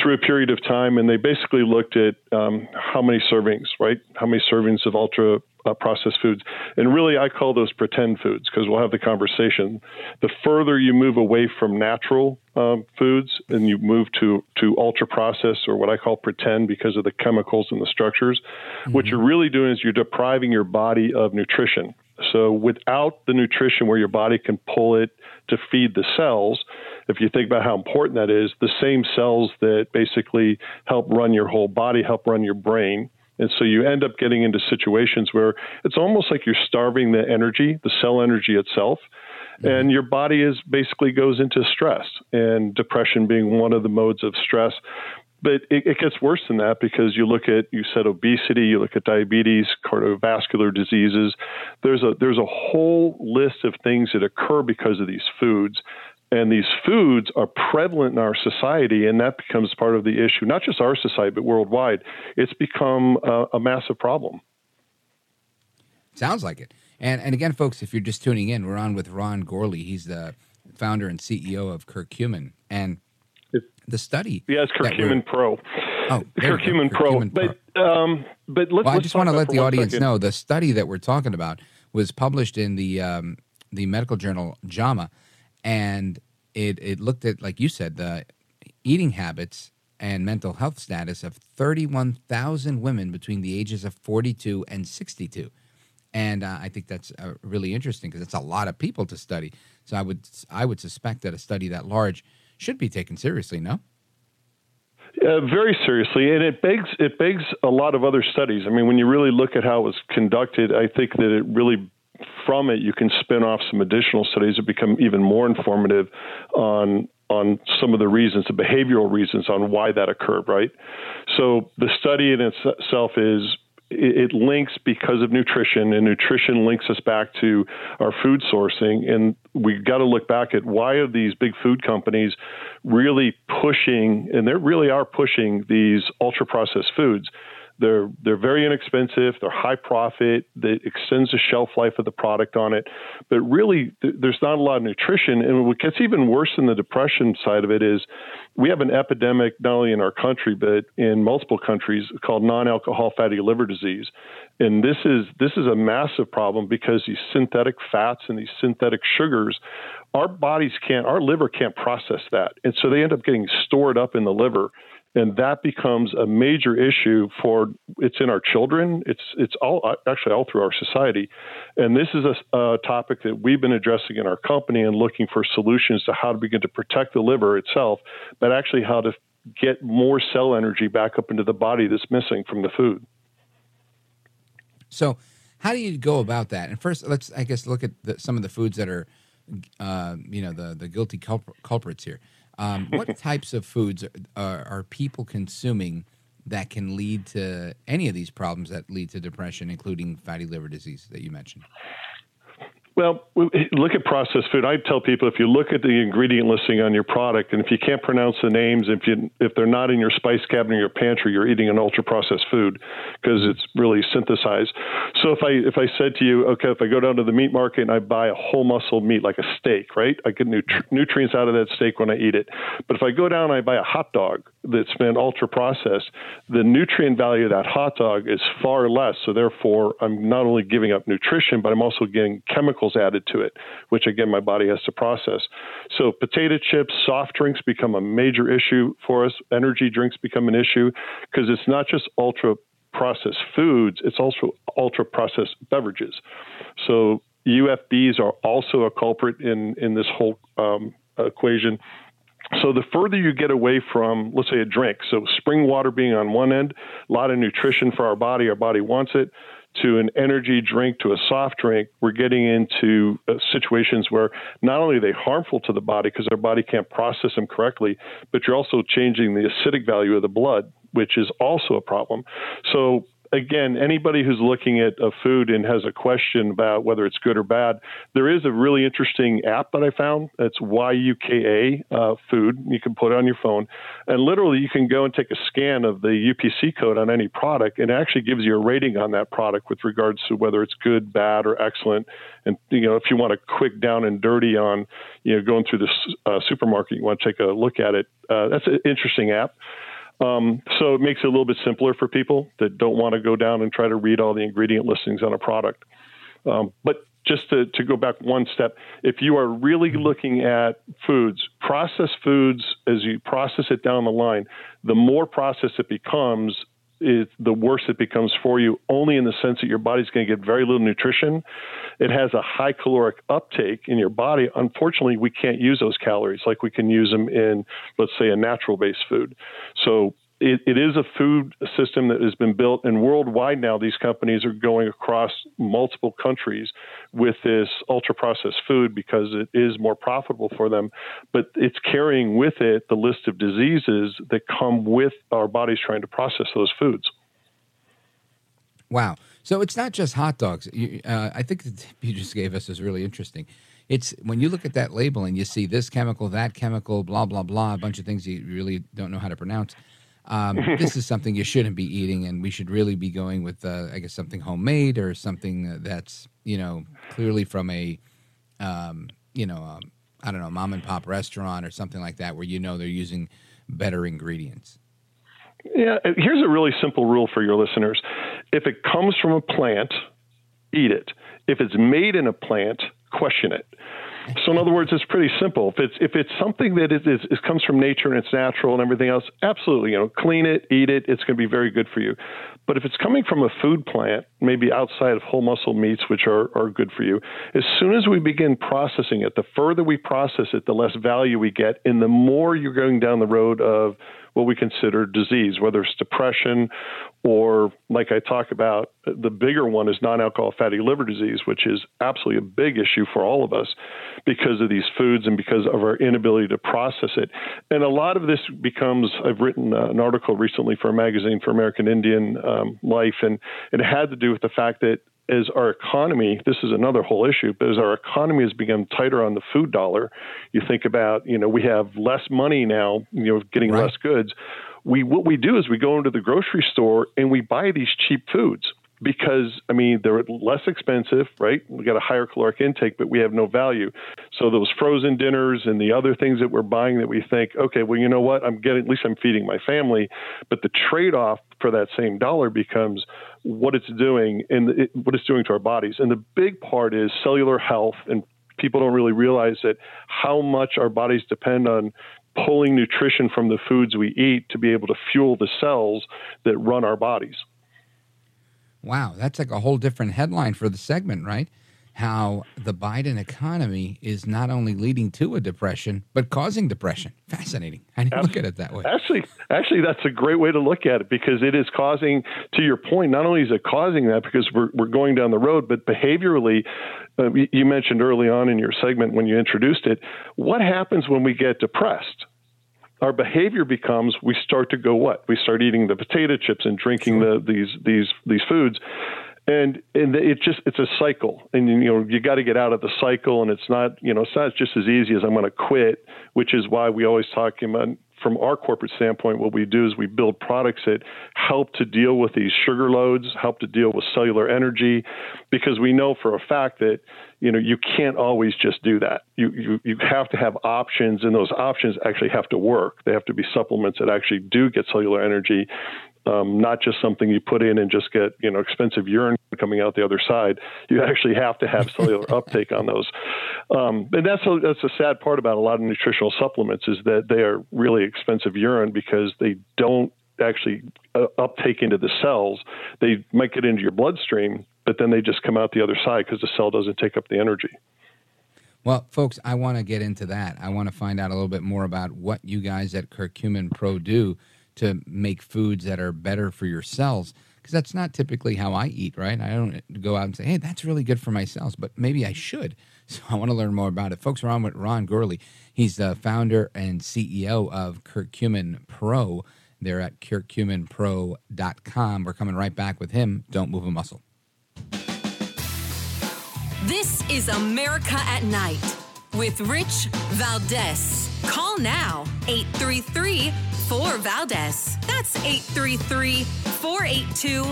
through a period of time, and they basically looked at um, how many servings, right? How many servings of ultra uh, processed foods. And really, I call those pretend foods because we'll have the conversation. The further you move away from natural um, foods and you move to, to ultra processed or what I call pretend because of the chemicals and the structures, mm-hmm. what you're really doing is you're depriving your body of nutrition. So without the nutrition where your body can pull it to feed the cells, if you think about how important that is, the same cells that basically help run your whole body, help run your brain, And so you end up getting into situations where it's almost like you're starving the energy, the cell energy itself. Mm-hmm. And your body is basically goes into stress, and depression being one of the modes of stress but it, it, gets worse than that because you look at you said obesity, you look at diabetes, cardiovascular diseases. There's a there's a whole list of things that occur because of these foods. And these foods are prevalent in our society, and that becomes part of the issue, not just our society, but worldwide. It's become a, a massive problem. Sounds like it. And, and again, folks, if you're just tuning in, we're on with Ron Gourley. He's the founder and CEO of Curcumin. And the study. Yes, Curcumin Pro. Oh, Curcumin, Pro. Curcumin Pro. But um, but let's. Well, I just want to let the audience second. know the study that we're talking about was published in the um, the medical journal JAMA, and it it looked at like you said the eating habits and mental health status of 31,000 women between the ages of 42 and 62. And uh, I think that's uh, really interesting because it's a lot of people to study. So I would I would suspect that a study that large should be taken seriously, no? Uh, very seriously, and it begs it begs a lot of other studies. I mean, when you really look at how it was conducted, I think that it really from it you can spin off some additional studies that become even more informative on on some of the reasons, the behavioral reasons on why that occurred. Right. So the study in itself is it, links because of nutrition, and nutrition links us back to our food sourcing. And we've got to look back at why are these big food companies really pushing, and they really are pushing these ultra processed foods. They're they're very inexpensive. They're high profit. That extends the shelf life of the product on it. But really, th- there's not a lot of nutrition. And what gets even worse in the depression side of it is, we have an epidemic not only in our country but in multiple countries called non-alcohol fatty liver disease. And this is this is a massive problem because these synthetic fats and these synthetic sugars our bodies can't, our liver can't process that. And so they end up getting stored up in the liver and that becomes a major issue for it's in our children. It's it's all actually all through our society. And this is a, a, topic that we've been addressing in our company and looking for solutions to how to begin to protect the liver itself but actually how to get more cell energy back up into the body that's missing from the food. So how do you go about that? And first let's i guess look at the, some of the foods that are uh, you know the the guilty culprits here um, what types of foods are, are, people consuming that can lead to any of these problems that lead to depression, including fatty liver disease that you mentioned? Well, look at processed food. I tell people if you look at the ingredient listing on your product, and if you can't pronounce the names, if you if they're not in your spice cabinet or your pantry, you're eating an ultra processed food because it's really synthesized. So if I if I said to you, okay, if I go down to the meat market and I buy a whole muscle meat like a steak, right? I get nutri- nutrients out of that steak when I eat it. But if I go down and I buy a hot dog that's been ultra processed, the nutrient value of that hot dog is far less. So therefore, I'm not only giving up nutrition, but I'm also getting chemical chemicals added to it, which again, my body has to process. So, potato chips, soft drinks become a major issue for us. Energy drinks become an issue because it's not just ultra processed foods, it's also ultra processed beverages. So, UFBs are also a culprit in, in this whole um, equation. So the further you get away from, let's say, a drink, so spring water being on one end, a lot of nutrition for our body, our body wants it to an energy drink to a soft drink, we're getting into uh, situations where not only are they harmful to the body because our body can't process them correctly, but you're also changing the acidic value of the blood, which is also a problem. So again, anybody who's looking at a food and has a question about whether it's good or bad, there is a really interesting app that I found. It's YUKA uh, food. You can put it on your phone, and literally you can go and take a scan of the UPC code on any product, and it actually gives you a rating on that product with regards to whether it's good, bad, or excellent. And you know, if you want a quick down and dirty on, you know, going through the uh, supermarket, you want to take a look at it. Uh, that's an interesting app. Um, so it makes it a little bit simpler for people that don't want to go down and try to read all the ingredient listings on a product. Um, but just to, to go back one step, if you are really looking at foods, processed foods, as you process it down the line, the more processed it becomes, it, the worse it becomes for you, only in the sense that your body's going to get very little nutrition. It has a high caloric uptake in your body. Unfortunately, we can't use those calories like we can use them in, let's say, a natural based food. So it, it is a food system that has been built, and worldwide now these companies are going across multiple countries with this ultra processed food because it is more profitable for them. But it's carrying with it the list of diseases that come with our bodies trying to process those foods. Wow. So it's not just hot dogs. You, uh, I think the you just gave us is really interesting. It's when you look at that label and you see this chemical, that chemical, blah, blah, blah, a bunch of things you really don't know how to pronounce. Um, this is something you shouldn't be eating, and we should really be going with, uh, I guess, something homemade or something that's, you know, clearly from a, um, you know, um, I don't know, mom and pop restaurant or something like that where you know they're using better ingredients. Yeah, here's a really simple rule for your listeners. If it comes from a plant, eat it. If it's made in a plant, question it. So in other words, it's pretty simple. If it's if it's something that is, is, is, comes from nature and it's natural and everything else, absolutely, you know, clean it, eat it. It's going to be very good for you. But if it's coming from a food plant, maybe outside of whole muscle meats, which are, are good for you, as soon as we begin processing it, the further we process it, the less value we get, and the more you're going down the road of what we consider disease, whether it's depression or, like I talk about, the bigger one is non alcohol fatty liver disease, which is absolutely a big issue for all of us because of these foods and because of our inability to process it. And a lot of this becomes, I've written uh, an article recently for a magazine for American Indian um, Life, and it had to do with the fact that as our economy, this is another whole issue, but as our economy has become tighter on the food dollar, you think about, you know, we have less money now, you know, getting right. less goods. We what we do is we go into the grocery store and we buy these cheap foods because I mean they're less expensive, right? We got a higher caloric intake, but we have no value. So those frozen dinners and the other things that we're buying that we think, okay, well you know what, I'm getting at least I'm feeding my family, but the trade-off for that same dollar becomes what it's doing and it, what it's doing to our bodies. And the big part is cellular health and people don't really realize that how much our bodies depend on pulling nutrition from the foods we eat to be able to fuel the cells that run our bodies. Wow, that's like a whole different headline for the segment, right? How the Biden economy is not only leading to a depression, but causing depression. Fascinating. I didn't look at it that way. Actually, actually, that's a great way to look at it because it is causing, to your point, not only is it causing that because we're, we're going down the road, but behaviorally, uh, you mentioned early on in your segment when you introduced it, what happens when we get depressed? our behavior becomes we start to go what? We start eating the potato chips and drinking the these these these foods. And and it just it's a cycle, and you know you got to get out of the cycle, and it's not you know it's not just as easy as I'm going to quit, which is why we always talk about from our corporate standpoint, what we do is we build products that help to deal with these sugar loads, help to deal with cellular energy, because we know for a fact that you know you can't always just do that. You you you have to have options, and those options actually have to work. They have to be supplements that actually do get cellular energy, um, not just something you put in and just get you know expensive urine coming out the other side. You actually have to have cellular uptake on those, um, and that's a, that's a sad part about a lot of nutritional supplements is that they are really expensive urine because they don't actually uh, uptake into the cells. They might get into your bloodstream, but then they just come out the other side because the cell doesn't take up the energy. Well, folks, I want to get into that. I want to find out a little bit more about what you guys at Curcumin Pro do to make foods that are better for your cells because that's not typically how I eat, right? I don't go out and say, hey, that's really good for my cells, but maybe I should. So I want to learn more about it. Folks, we're on with Ron Gourley. He's the founder and CEO of Curcumin Pro. They're at curcuminpro.com. We're coming right back with him. Don't move a muscle. This is America at Night with Rich Valdez. Call now 833 4 Valdez. That's 833 482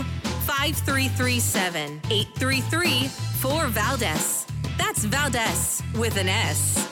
5337. 833 4 Valdez. That's Valdez with an S.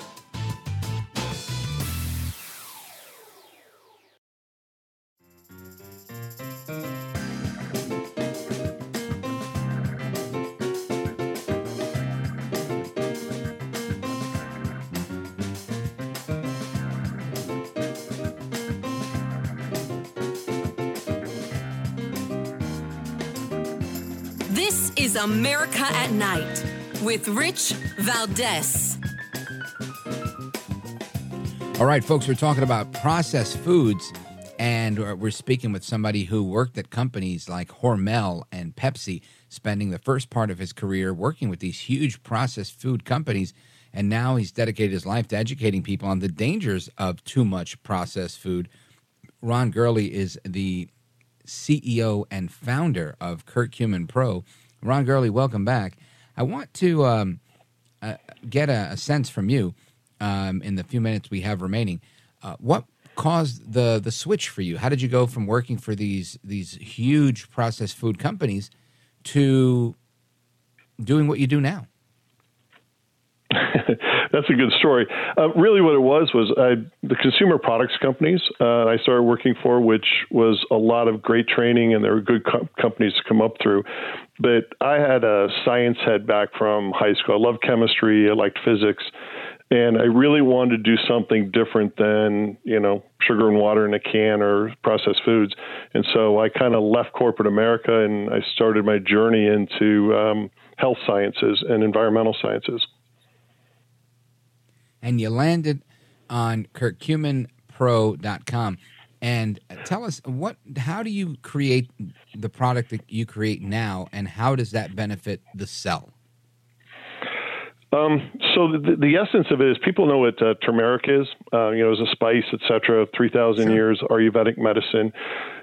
America at Night with Rich Valdez. All right, folks, we're talking about processed foods. And we're speaking with somebody who worked at companies like Hormel and Pepsi, spending the first part of his career working with these huge processed food companies. And now he's dedicated his life to educating people on the dangers of too much processed food. Ron Gourley is the CEO and founder of Curcumin Pro. Ron Gourley, welcome back. I want to um, uh, get a, a, sense from you um, in the few minutes we have remaining. Uh, what caused the the switch for you? How did you go from working for these these huge processed food companies to doing what you do now? That's a good story. Uh, really, what it was was I, the consumer products companies uh, I started working for, which was a lot of great training, and there were good co- companies to come up through. But I had a science head back from high school. I loved chemistry. I liked physics and I really wanted to do something different than you know sugar and water in a can or processed foods, and so I kind of left corporate America and I started my journey into um, health sciences and environmental sciences. And you landed on curcuminpro.com. And tell us what, how do you create the product that you create now, and how does that benefit the cell? Um, so the, the, essence of it is people know what uh, turmeric is, uh, you know, as a spice, etc. Three thousand sure. years Ayurvedic medicine.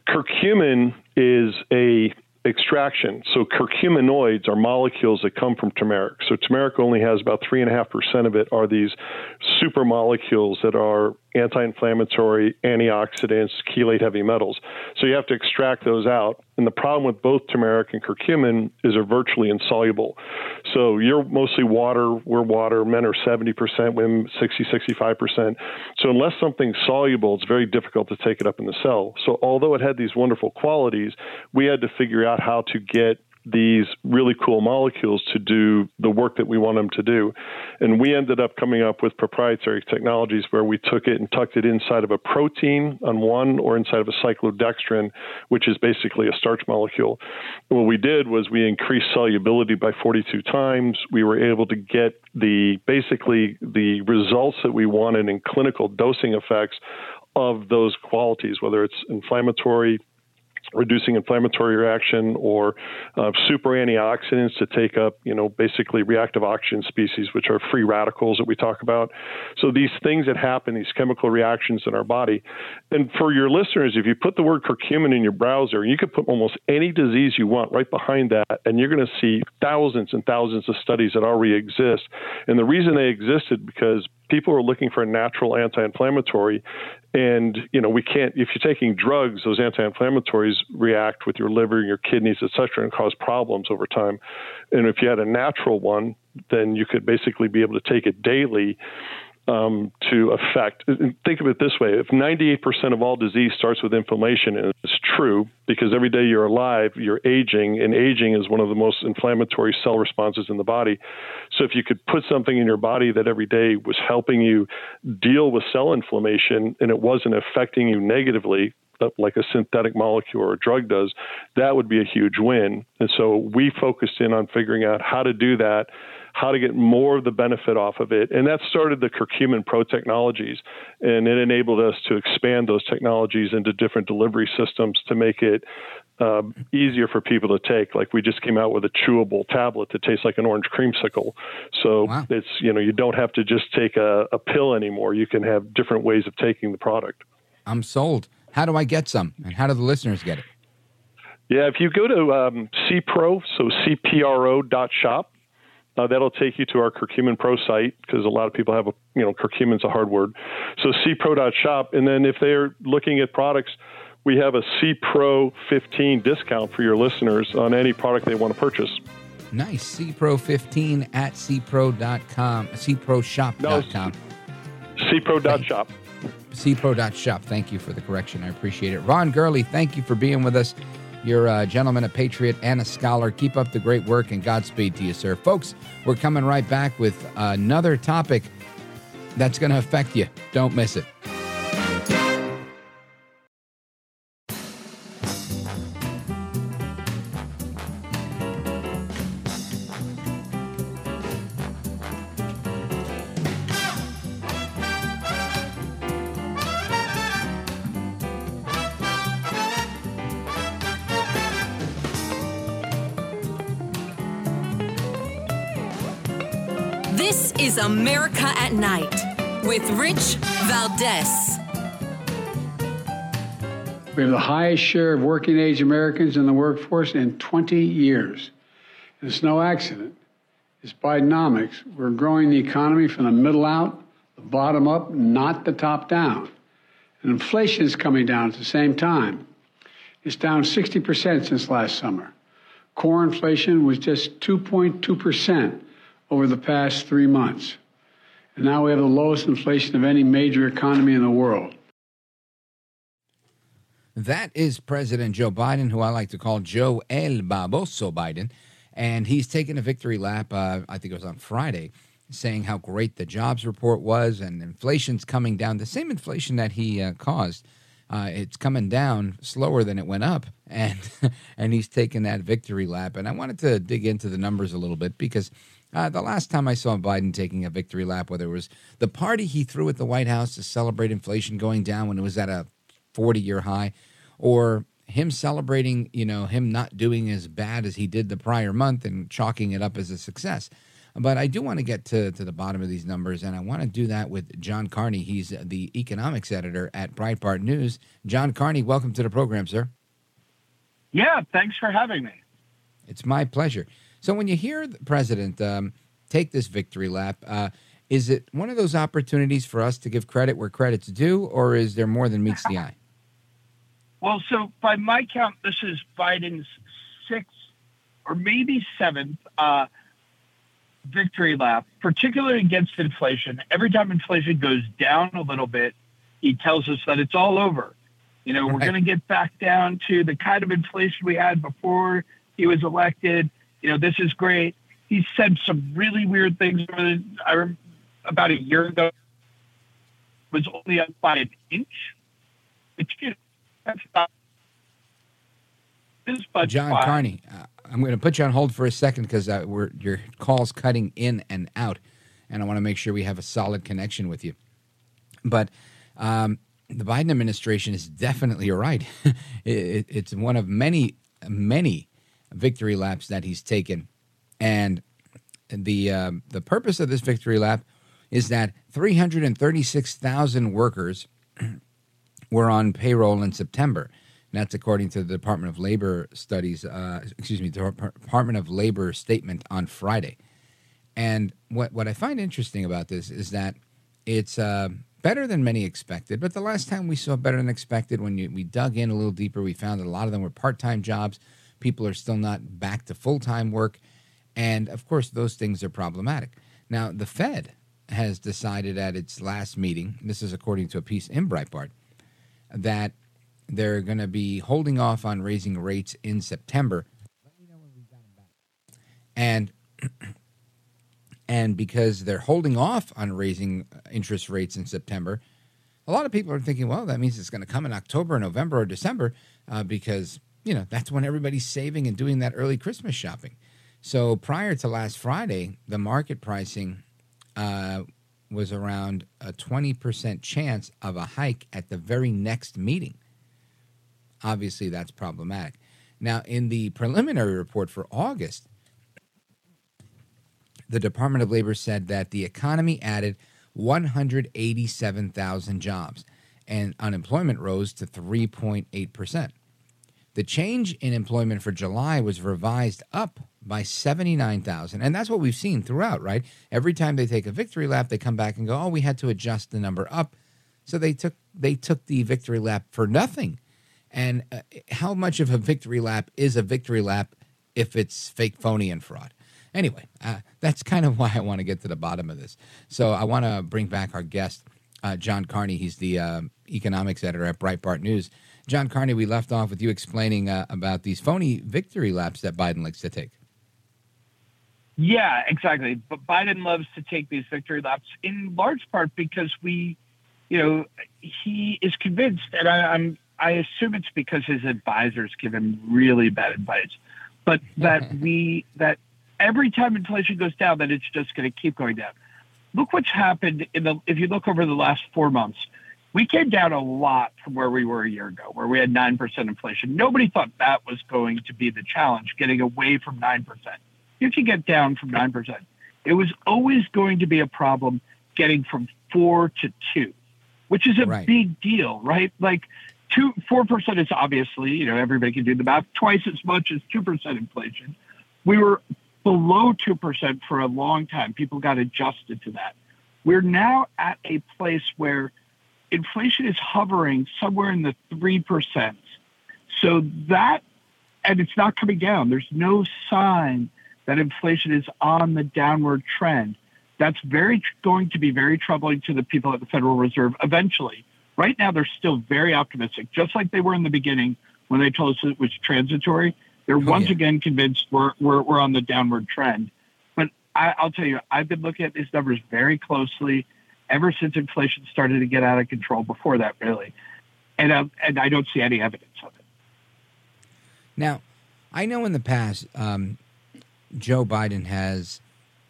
Curcumin is a extraction. So curcuminoids are molecules that come from turmeric. So turmeric only has about three and a half percent of it are these super molecules that are anti-inflammatory, antioxidants, chelate heavy metals. So you have to extract those out. And the problem with both turmeric and curcumin is they're virtually insoluble. So you're mostly water, we're water, men are 70%, women 60, 65%. So unless something's soluble, it's very difficult to take it up in the cell. So although it had these wonderful qualities, we had to figure out how to get these really cool molecules to do the work that we want them to do. And we ended up coming up with proprietary technologies where we took it and tucked it inside of a protein on one or inside of a cyclodextrin, which is basically a starch molecule. And what we did was we increased solubility by 42 times. We were able to get the basically the results that we wanted in clinical dosing effects of those qualities, whether it's inflammatory, reducing inflammatory reaction or uh, super antioxidants to take up, you know, basically reactive oxygen species, which are free radicals that we talk about. So these things that happen, these chemical reactions in our body. And for your listeners, if you put the word curcumin in your browser, you could put almost any disease you want right behind that, and you're going to see thousands and thousands of studies that already exist. And the reason they existed because people are looking for a natural anti-inflammatory and you know we can't if you're taking drugs those anti-inflammatories react with your liver and your kidneys etc and cause problems over time. And if you had a natural one then you could basically be able to take it daily um, to affect. Think of it this way: if 98% of all disease starts with inflammation, and it's true because every day you're alive, you're aging, and aging is one of the most inflammatory cell responses in the body. So if you could put something in your body that every day was helping you deal with cell inflammation, and it wasn't affecting you negatively, uh, like a synthetic molecule or a drug does, that would be a huge win. And so we focused in on figuring out how to do that how to get more of the benefit off of it. And that started the Curcumin Pro technologies. And it enabled us to expand those technologies into different delivery systems to make it um, easier for people to take. Like we just came out with a chewable tablet that tastes like an orange creamsicle. So wow. it's, you know, you don't have to just take a, a pill anymore. You can have different ways of taking the product. I'm sold. How do I get some? And how do the listeners get it? Yeah, if you go to um, CPRO, so CPRO dot shop, uh, that'll take you to our Curcumin Pro site because a lot of people have a, you know, curcumin's a hard word. So cpro.shop. And then if they're looking at products, we have a CPRO 15 discount for your listeners on any product they want to purchase. Nice. CPRO 15 at cpro.com, cproshop.com. No, cpro.shop. cpro.shop. Thank you for the correction. I appreciate it. Ron Gourley, thank you for being with us. You're a gentleman, a patriot, and a scholar. Keep up the great work and Godspeed to you, sir. Folks, we're coming right back with another topic that's going to affect you. Don't miss it. Is America at Night with Rich Valdez. We have the highest share of working age Americans in the workforce in 20 years. And it's no accident. It's Bidenomics. We're growing the economy from the middle out, the bottom up, not the top down. And inflation is coming down at the same time. It's down 60% since last summer. Core inflation was just 2.2% over the past three months. And now we have the lowest inflation of any major economy in the world. That is President Joe Biden, who I like to call Joe El Baboso Biden. And he's taken a victory lap, uh, I think it was on Friday, saying how great the jobs report was and inflation's coming down. The same inflation that he uh, caused, uh, it's coming down slower than it went up. And, and he's taken that victory lap. And I wanted to dig into the numbers a little bit because uh, the last time I saw Biden taking a victory lap, whether it was the party he threw at the White House to celebrate inflation going down when it was at a 40 year high, or him celebrating, you know, him not doing as bad as he did the prior month and chalking it up as a success. But I do want to get to, to the bottom of these numbers, and I want to do that with John Carney. He's the economics editor at Breitbart News. John Carney, welcome to the program, sir. Yeah, thanks for having me. It's my pleasure. So, when you hear the president um, take this victory lap, uh, is it one of those opportunities for us to give credit where credit's due, or is there more than meets the eye? Well, so by my count, this is Biden's sixth or maybe seventh uh, victory lap, particularly against inflation. Every time inflation goes down a little bit, he tells us that it's all over. You know, right. we're going to get back down to the kind of inflation we had before he was elected. You know, this is great. He said some really weird things. I about a year ago was only up by an inch. Which, you know, that's not John fine. Carney, uh, I'm going to put you on hold for a second because uh, we're your call's cutting in and out, and I want to make sure we have a solid connection with you. But um, the Biden administration is definitely right. it, it's one of many, many victory laps that he's taken, and the uh, the purpose of this victory lap is that 336,000 workers were on payroll in September. And that's according to the Department of Labor studies, uh, excuse me, Department of Labor statement on Friday. And what, what I find interesting about this is that it's uh, better than many expected. But the last time we saw better than expected, when you, we dug in a little deeper, we found that a lot of them were part time jobs. People are still not back to full time work. And of course, those things are problematic. Now, the Fed has decided at its last meeting, this is according to a piece in Breitbart, that they're going to be holding off on raising rates in September. And and because they're holding off on raising interest rates in September, a lot of people are thinking, well, that means it's going to come in October, November, or December, uh, because you know that's when everybody's saving and doing that early Christmas shopping. So prior to last Friday, the market pricing uh, was around a 20% chance of a hike at the very next meeting. Obviously, that's problematic. Now, in the preliminary report for August, the Department of Labor said that the economy added 187,000 jobs and unemployment rose to 3.8%. The change in employment for July was revised up by 79,000. And that's what we've seen throughout, right? Every time they take a victory lap, they come back and go, "Oh, we had to adjust the number up." So they took they took the victory lap for nothing. And uh, how much of a victory lap is a victory lap if it's fake, phony, and fraud? Anyway, uh, that's kind of why I want to get to the bottom of this. So I want to bring back our guest, uh, John Carney. He's the uh, economics editor at Breitbart News. John Carney, we left off with you explaining uh, about these phony victory laps that Biden likes to take. Yeah, exactly. But Biden loves to take these victory laps in large part because we, you know, he is convinced, and I, I'm I assume it's because his advisors give him really bad advice, but that we that every time inflation goes down, that it's just going to keep going down. Look what's happened in the if you look over the last four months, we came down a lot from where we were a year ago, where we had nine percent inflation. Nobody thought that was going to be the challenge, getting away from nine percent you can get down from 9%. It was always going to be a problem getting from four to two, which is a Right. big deal, right? Like two, four percent is obviously, you know, everybody can do the math, twice as much as two percent inflation. We were below two percent for a long time. People got adjusted to that. We're now at a place where inflation is hovering somewhere in the three percent. So that, and it's not coming down. There's no sign that inflation is on the downward trend. That's very going to be very troubling to the people at the Federal Reserve eventually. Right now, they're still very optimistic, just like they were in the beginning when they told us it was transitory. They're oh, once yeah. again convinced we're, we're, we're on the downward trend. But I, I'll tell you, I've been looking at these numbers very closely ever since inflation started to get out of control. Before that, really, and um, and I don't see any evidence of it. Now, I know in the past, um, Joe Biden has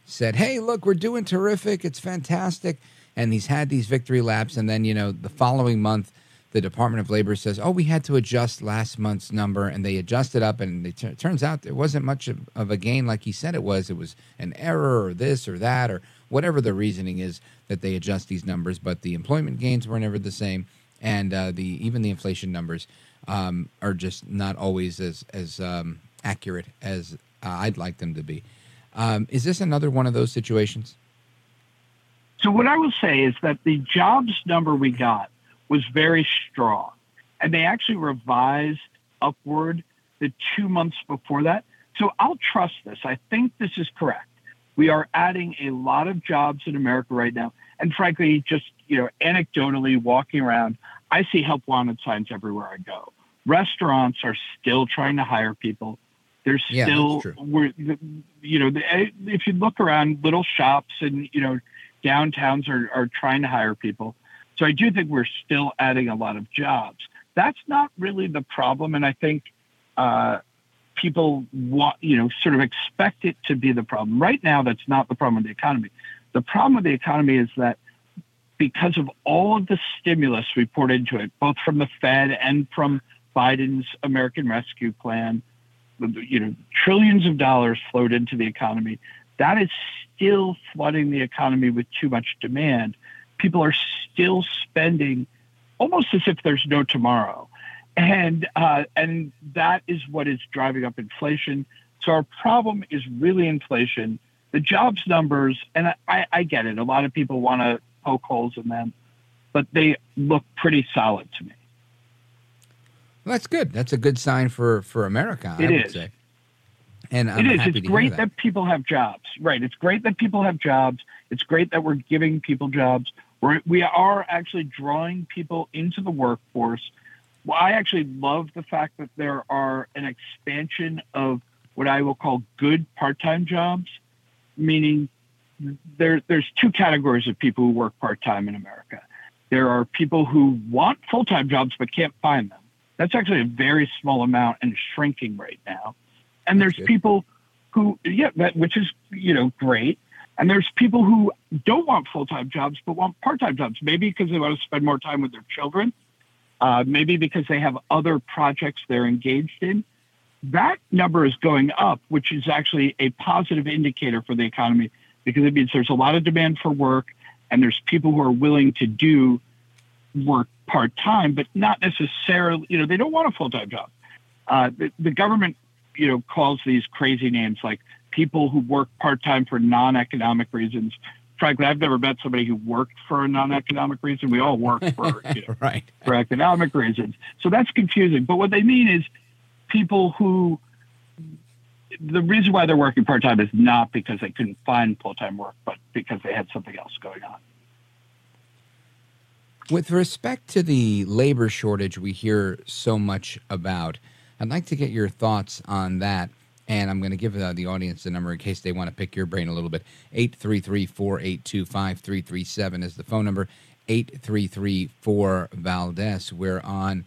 said, "Hey, look, we're doing terrific. It's fantastic," and he's had these victory laps, and then you know the following month, the Department of Labor says, "Oh, we had to adjust last month's number," and they adjust it up, and it t- turns out there wasn't much of, of a gain like he said it was. It was an error, or this, or that, or whatever the reasoning is that they adjust these numbers. But the employment gains were never the same, and uh, the even the inflation numbers um, are just not always as as um, accurate as uh, I'd like them to be. Um, is this another one of those situations? So what I will say is that the jobs number we got was very strong, and they actually revised upward the two months before that. So I'll trust this. I think this is correct. We are adding a lot of jobs in America right now, and frankly, just you know, anecdotally walking around, I see help wanted signs everywhere I go. Restaurants are still trying to hire people. There's Yeah, still, we're, you know, if you look around, little shops and you know, downtowns are, are trying to hire people. So I do think we're still adding a lot of jobs. That's not really the problem, and I think uh, people want, you know, sort of expect it to be the problem. Right now, that's not the problem with the economy. The problem with the economy is that because of all of the stimulus we poured into it, both from the Fed and from Biden's American Rescue Plan, you know, trillions of dollars flowed into the economy. That is still flooding the economy with too much demand. People are still spending almost as if there's no tomorrow, and uh, and that is what is driving up inflation. So our problem is really inflation. The jobs numbers, and I, I get it. A lot of people want to poke holes in them, but they look pretty solid to me. Well, that's good. That's a good sign for for America. I It would say. And I'm it is. happy It's great that. that. people have jobs. Right. It's great that people have jobs. It's great that we're giving people jobs. We're, we are actually drawing people into the workforce. Well, I actually love the fact that there are an expansion of what I will call good part-time jobs, meaning there, there's two categories of people who work part-time in America. There are people who want full-time jobs but can't find them. That's actually a very small amount and shrinking right now. And there's people who, yeah, that, which is, you know, great. And there's people who don't want full time jobs, but want part time jobs, maybe because they want to spend more time with their children, uh, maybe because they have other projects they're engaged in. That number is going up, which is actually a positive indicator for the economy because it means there's a lot of demand for work and there's people who are willing to do work part time, but not necessarily, you know, they don't want a full time job. Uh, the, the government, you know, calls these crazy names like people who work part time for non economic reasons. Frankly, I've never met somebody who worked for a non economic reason. We all work for, you know, right. for economic reasons. So that's confusing. But what they mean is people who the reason why they're working part time is not because they couldn't find full time work, but because they had something else going on. With respect to the labor shortage we hear so much about, I'd like to get your thoughts on that. And I'm going to give uh, the audience the number in case they want to pick your brain a little bit. 833 482 5337 is the phone number. 833 4 Valdez. We're on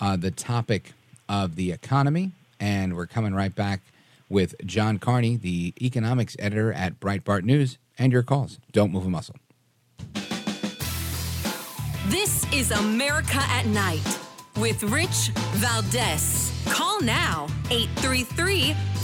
uh, the topic of the economy, and we're coming right back with John Carney, the economics editor at Breitbart News, and your calls. Don't move a muscle. This is America at Night with Rich Valdez. Call now 833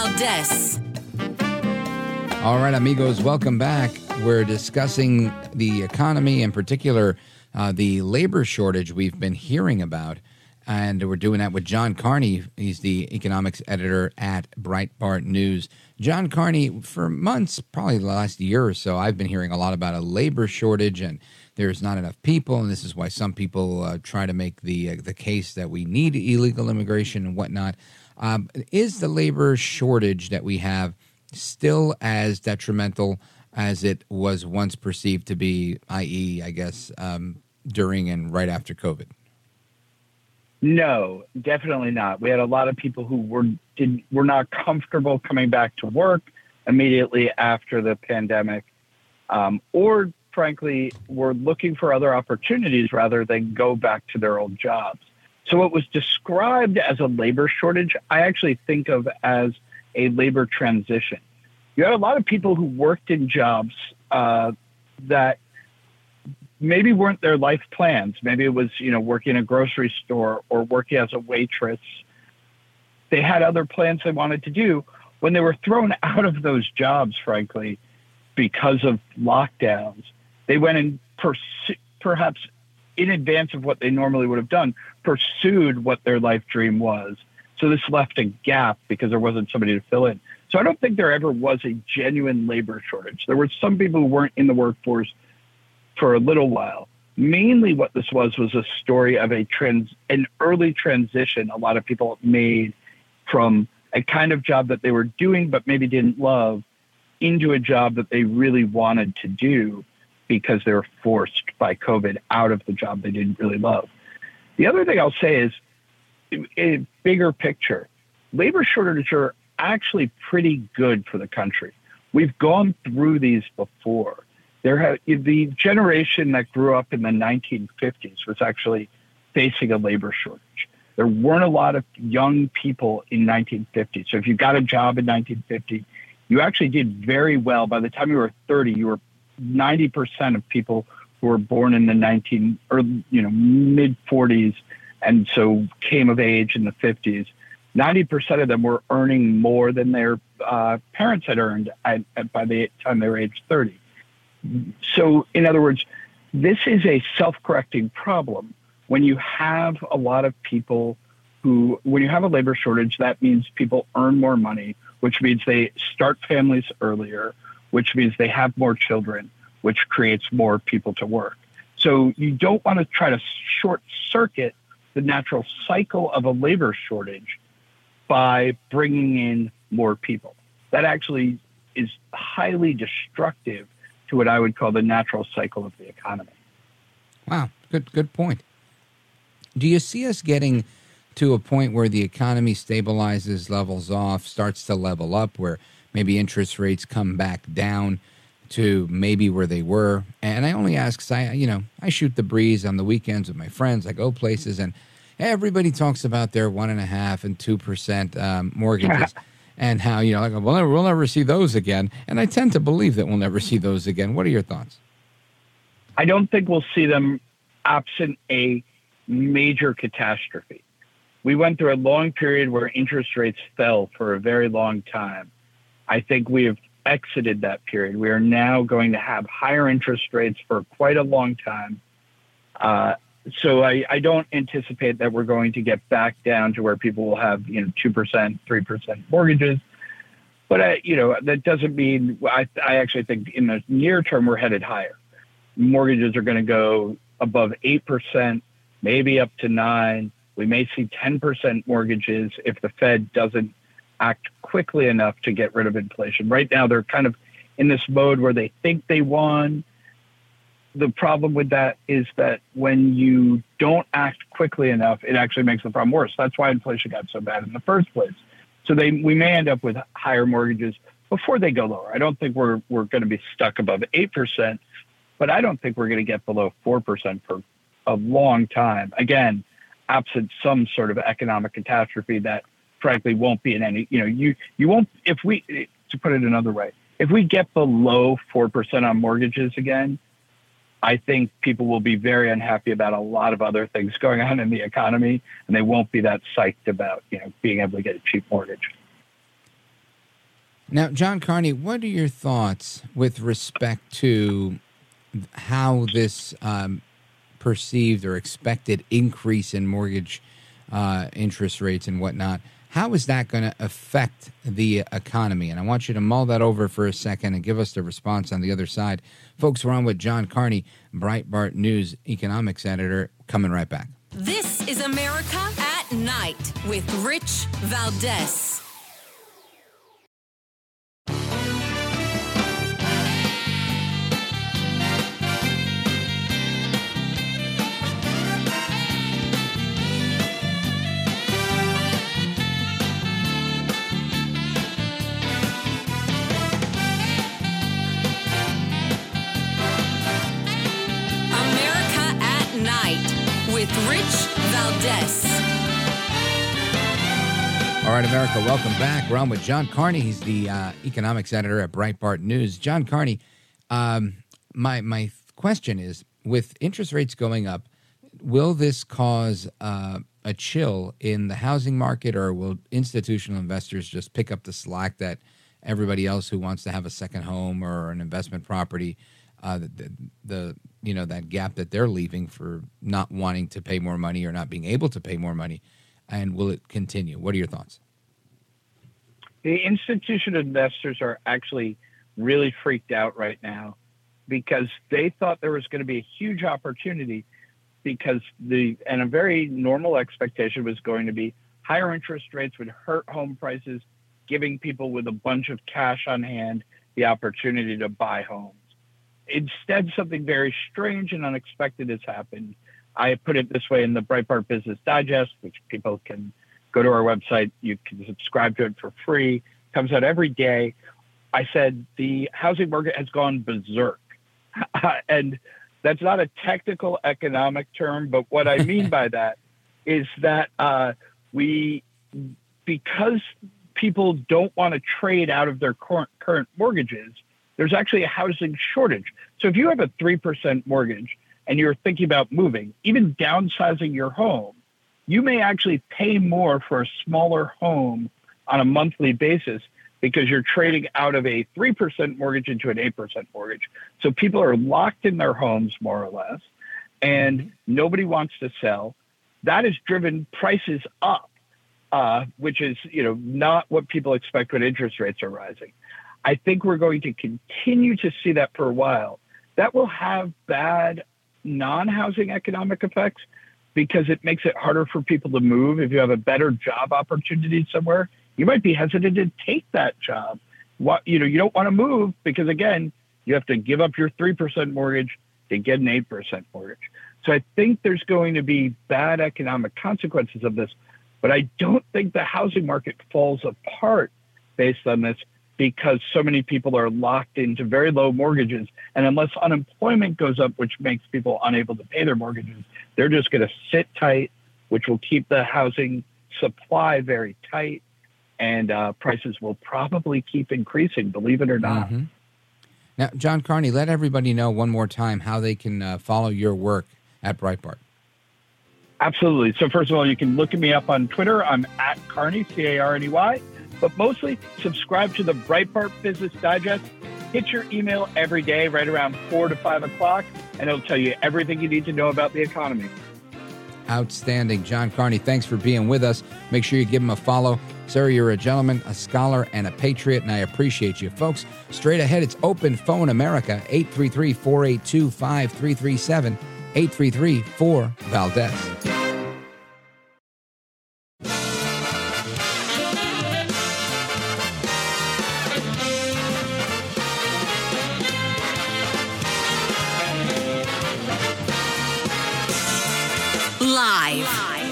Valdez. All right, amigos, welcome back. We're discussing the economy, in particular, uh, the labor shortage we've been hearing about. And we're doing that with John Carney. He's the economics editor at Breitbart News. John Carney, for months, probably the last year or so, I've been hearing a lot about a labor shortage and there's not enough people, and this is why some people uh, try to make the uh, the case that we need illegal immigration and whatnot. Um, is the labor shortage that we have still as detrimental as it was once perceived to be, i.e., I guess, um, during and right after COVID? No, definitely not. We had a lot of people who were did were not comfortable coming back to work immediately after the pandemic, um, or frankly, were looking for other opportunities rather than go back to their old jobs. So, what was described as a labor shortage, I actually think of as a labor transition. You had a lot of people who worked in jobs uh, that maybe weren't their life plans. Maybe it was, you know, working in a grocery store or working as a waitress. They had other plans they wanted to do. When they were thrown out of those jobs, frankly, because of lockdowns, they went and pursu- perhaps in advance of what they normally would have done, pursued what their life dream was. So this left a gap because there wasn't somebody to fill in. So I don't think there ever was a genuine labor shortage. There were some people who weren't in the workforce for a little while. Mainly what this was was a story of a trans an early transition a lot of people made from a kind of job that they were doing but maybe didn't love into a job that they really wanted to do because they were forced by COVID out of the job they didn't really love. The other thing I'll say is a bigger picture. Labor shortages are actually pretty good for the country. We've gone through these before. There have, the generation that grew up in the 1950s was actually facing a labor shortage. There weren't a lot of young people in 1950. So if you got a job in 1950, you actually did very well. By the time you were 30, you were 90% of people who were born in the 19 or you know mid 40s and so came of age in the 50s 90% of them were earning more than their uh, parents had earned at, at, by the time they were age 30 so in other words this is a self-correcting problem. When you have a lot of people who when you have a labor shortage that means people earn more money which means they start families earlier which means they have more children, which creates more people to work. So you don't want to try to short circuit the natural cycle of a labor shortage by bringing in more people. That actually is highly destructive to what I would call the natural cycle of the economy. Wow, good good point. Do you see us getting to a point where the economy stabilizes, levels off, starts to level up, where maybe interest rates come back down to maybe where they were. And I only ask because I, you know, I shoot the breeze on the weekends with my friends. I go places and everybody talks about their one and a half and two percent um, mortgages. and how you know like we'll never, we'll never see those again and i tend to believe that we'll never see those again what are your thoughts i don't think we'll see them absent a major catastrophe we went through a long period where interest rates fell for a very long time I think we have exited that period. We are now going to have higher interest rates for quite a long time. Uh, so I, I, don't anticipate that we're going to get back down to where people will have you know two percent, three percent mortgages. But I, you know that doesn't mean I, I actually think in the near term we're headed higher. Mortgages are going to go above eight percent, maybe up to nine. We may see ten percent mortgages if the Fed doesn't act quickly enough to get rid of inflation. Right now, they're kind of in this mode where they think they won. the problem with that is that when you don't act quickly enough, it actually makes the problem worse. That's why inflation got so bad in the first place. So they we may end up with higher mortgages before they go lower. I don't think we're we're going to be stuck above eight percent, but I don't think we're going to get below four percent for a long time. Again, absent some sort of economic catastrophe that frankly won't be in any. You know, you you won't if we to put it another way, if we get below four percent on mortgages again I think people will be very unhappy about a lot of other things going on in the economy, and they won't be that psyched about you know being able to get a cheap mortgage. Now, John Carney, what are your thoughts with respect to how this um, perceived or expected increase in mortgage uh, interest rates and whatnot? How is that going to affect the uh, economy? And I want you to mull that over for a second and give us the response on the other side. Folks, we're on with John Carney, Breitbart News economics editor, coming right back. This is America at Night with Rich Valdez. With Rich Valdez. All right, America, welcome back. We're on with John Carney. He's the uh, economics editor at Breitbart News. John Carney, um, my my question is: with interest rates going up, will this cause uh, a chill in the housing market, or will institutional investors just pick up the slack that everybody else who wants to have a second home or an investment property? Uh, the, the you know that gap that they're leaving for not wanting to pay more money or not being able to pay more money and will it continue? What are your thoughts? The institutional investors are actually really freaked out right now because they thought there was going to be a huge opportunity because the and a very normal expectation was going to be higher interest rates would hurt home prices giving people with a bunch of cash on hand the opportunity to buy homes Instead, something very strange and unexpected has happened. I put it this way in the Breitbart Business Digest, which people can go to our website. You can subscribe to it for free. It comes out every day. I said the housing market has gone berserk. and that's not a technical economic term, but what I mean by that is that uh, we, because people don't want to trade out of their current, current mortgages, there's actually a housing shortage. So if you have a 3% mortgage and you're thinking about moving, even downsizing your home, you may actually pay more for a smaller home on a monthly basis because you're trading out of a 3% mortgage into an 8% mortgage. So people are locked in their homes more or less, and mm-hmm. nobody wants to sell. That has driven prices up, uh, which is you know not what people expect when interest rates are rising. I think we're going to continue to see that for a while. That will have bad non housing economic effects because it makes it harder for people to move. If you have a better job opportunity somewhere, you might be hesitant to take that job. What you know, you don't want to move because again, you have to give up your three percent mortgage to get an eight percent mortgage. So I think there's going to be bad economic consequences of this, but I don't think the housing market falls apart based on this because so many people are locked into very low mortgages. And unless unemployment goes up, which makes people unable to pay their mortgages, they're just going to sit tight, which will keep the housing supply very tight. And uh, prices will probably keep increasing, believe it or not. Mm-hmm. Now, John Carney, let everybody know one more time how they can uh, follow your work at Breitbart. Absolutely. So, first of all, you can look at me up on Twitter. I'm at Carney, C A R N E Y. But mostly, subscribe to the Breitbart Business Digest. Hit your email every day, right around four to five o'clock, and it'll tell you everything you need to know about the economy. Outstanding. John Carney, thanks for being with us. Make sure you give him a follow. Sir, you're a gentleman, a scholar, and a patriot, and I appreciate you. Folks, straight ahead, it's Open Phone America, 833 482 5337, 833 4 Valdez.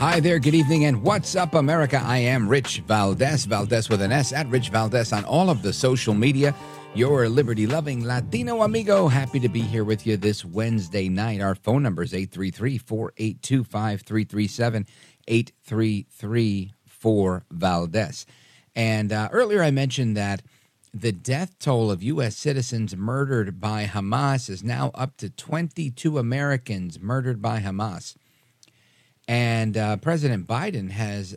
Hi there, good evening, and what's up, America? I am Rich Valdez, Valdez with an S, at Rich Valdez on all of the social media. Your liberty loving Latino amigo. Happy to be here with you this Wednesday night. Our phone number is 833 482 5337 8334 Valdez. And uh, earlier I mentioned that the death toll of U.S. citizens murdered by Hamas is now up to 22 Americans murdered by Hamas. And uh, President Biden has